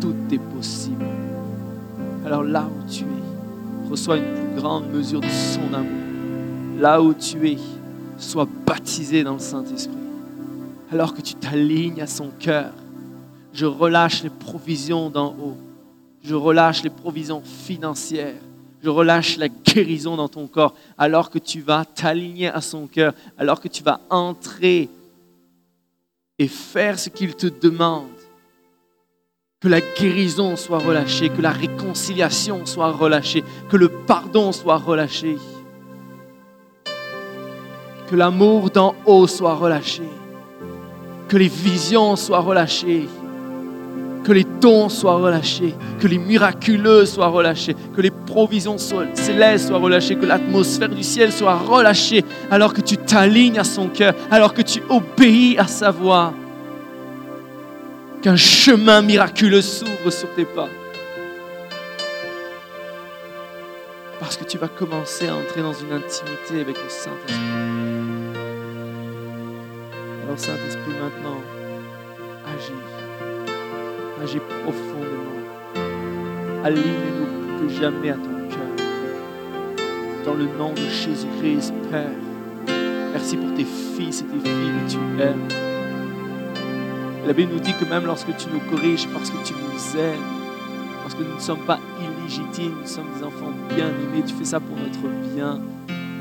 Tout est possible. Alors là reçois une plus grande mesure de son amour. Là où tu es, sois baptisé dans le Saint-Esprit. Alors que tu t'alignes à son cœur, je relâche les provisions d'en haut. Je relâche les provisions financières. Je relâche la guérison dans ton corps alors que tu vas t'aligner à son cœur, alors que tu vas entrer et faire ce qu'il te demande. Que la guérison soit relâchée, que la réconciliation soit relâchée, que le pardon soit relâché, que l'amour d'en haut soit relâché, que les visions soient relâchées, que les dons soient relâchés, que les miraculeux soient relâchés, que les provisions célestes soient relâchées, que l'atmosphère du ciel soit relâchée. Alors que tu t'alignes à son cœur, alors que tu obéis à sa voix. Qu'un chemin miraculeux s'ouvre sur tes pas. Parce que tu vas commencer à entrer dans une intimité avec le Saint-Esprit. Alors Saint-Esprit, maintenant, agis. Agis profondément. Aligne-nous plus que jamais à ton cœur. Dans le nom de Jésus-Christ, Père. Merci pour tes fils et tes filles que tu aimes. La Bible nous dit que même lorsque tu nous corriges, parce que tu nous aimes, parce que nous ne sommes pas illégitimes, nous sommes des enfants bien-aimés, tu fais ça pour notre bien,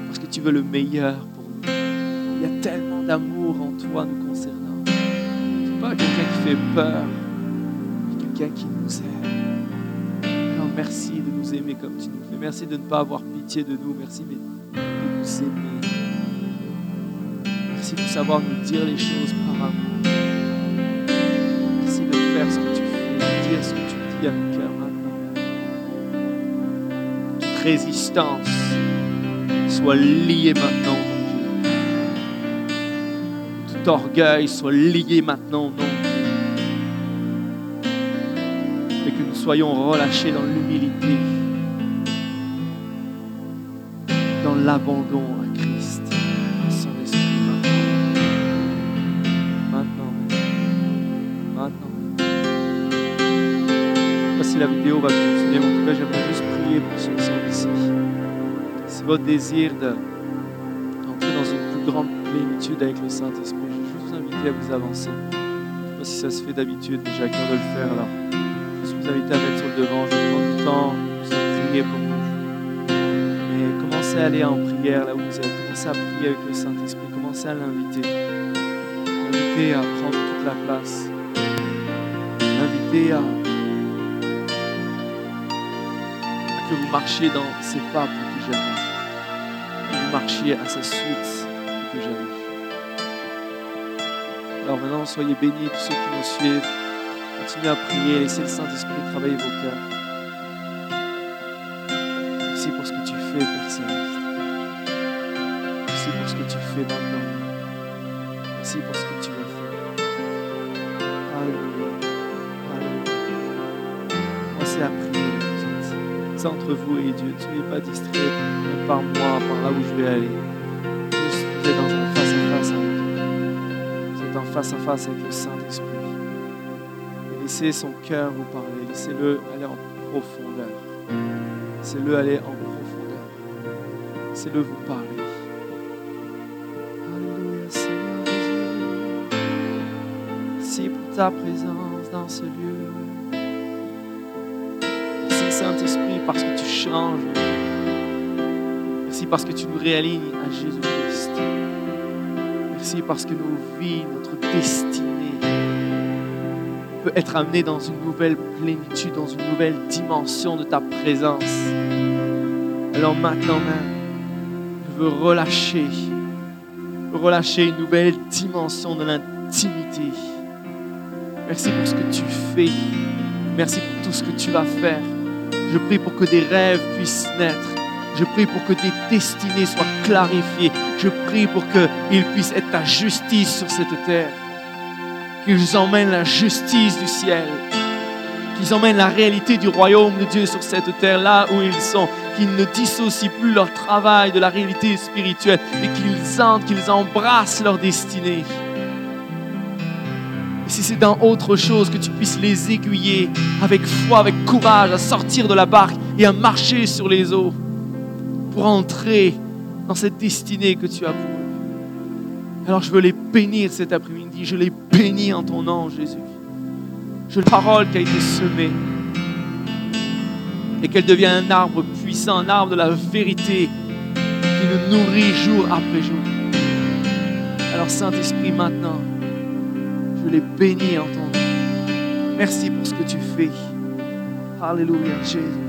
parce que tu veux le meilleur pour nous. Il y a tellement d'amour en toi nous concernant. Tu pas quelqu'un qui fait peur, mais quelqu'un qui nous aime. Alors merci de nous aimer comme tu nous fais. Merci de ne pas avoir pitié de nous. Merci de nous aimer. Merci de savoir nous dire les choses par amour. Ce que tu ce dis à nos cœurs maintenant? Toute résistance soit liée maintenant au nom de Jésus. Tout orgueil soit lié maintenant au nom de Jésus. Et que nous soyons relâchés dans l'humilité, dans l'abandon la vidéo va continuer, en tout cas, j'aimerais juste prier pour ceux qui sont ici. C'est votre désir de- d'entrer dans une plus grande plénitude avec le Saint-Esprit. Je vais juste vous inviter à vous avancer. Je ne sais pas si ça se fait d'habitude, mais j'ai à cœur de le faire. Alors, je vous inviter à mettre sur le devant. Je vais prendre du temps à prier pour vous. Mais commencez à aller en prière là où vous êtes. Commencez à prier avec le Saint-Esprit. Commencez à l'inviter. L'inviter à prendre toute la place. L'inviter à, que vous marchiez dans ses pas plus que jamais. Que vous marchiez à sa suite plus que jamais. Alors maintenant, soyez bénis tous ceux qui nous suivent. Continuez à prier, laissez le Saint-Esprit travailler vos cœurs. Merci pour ce que tu fais, Père Céleste. Merci pour ce que tu fais maintenant. Merci pour ce que tu entre vous et Dieu. Ne soyez pas distraits même par moi, par là où je vais aller. Vous êtes dans un face-à-face avec Dieu. Vous êtes en face-à-face avec le Saint-Esprit. Laissez son cœur vous parler. Laissez-le aller en profondeur. Laissez-le aller en profondeur. Laissez-le vous parler. Alléluia, Seigneur Jésus. Pour ta présence dans ce lieu. Saint-Esprit parce que tu changes. Merci parce que tu nous réalignes à Jésus-Christ. Merci parce que nos vies, notre destinée peut être amenée dans une nouvelle plénitude, dans une nouvelle dimension de ta présence. Alors maintenant même, je veux relâcher, relâcher une nouvelle dimension de l'intimité. Merci pour ce que tu fais. Merci pour tout ce que tu vas faire. Je prie pour que des rêves puissent naître. Je prie pour que des destinées soient clarifiées. Je prie pour qu'il puisse être ta justice sur cette terre. Qu'ils emmènent la justice du ciel. Qu'ils emmènent la réalité du royaume de Dieu sur cette terre, là où ils sont. Qu'ils ne dissocient plus leur travail de la réalité spirituelle, mais qu'ils entrent, qu'ils embrassent leur destinée. Si c'est dans autre chose, que tu puisses les aiguiller avec foi, avec courage, à sortir de la barque et à marcher sur les eaux pour entrer dans cette destinée que tu as pour eux. Alors je veux les bénir cet après-midi, je les bénis en ton nom, Jésus. Je la parole qui a été semée et qu'elle devienne un arbre puissant, un arbre de la vérité qui nous nourrit jour après jour. Alors Saint-Esprit, maintenant, je les bénis en ton nom. Merci pour ce que tu fais. Alléluia, Jésus.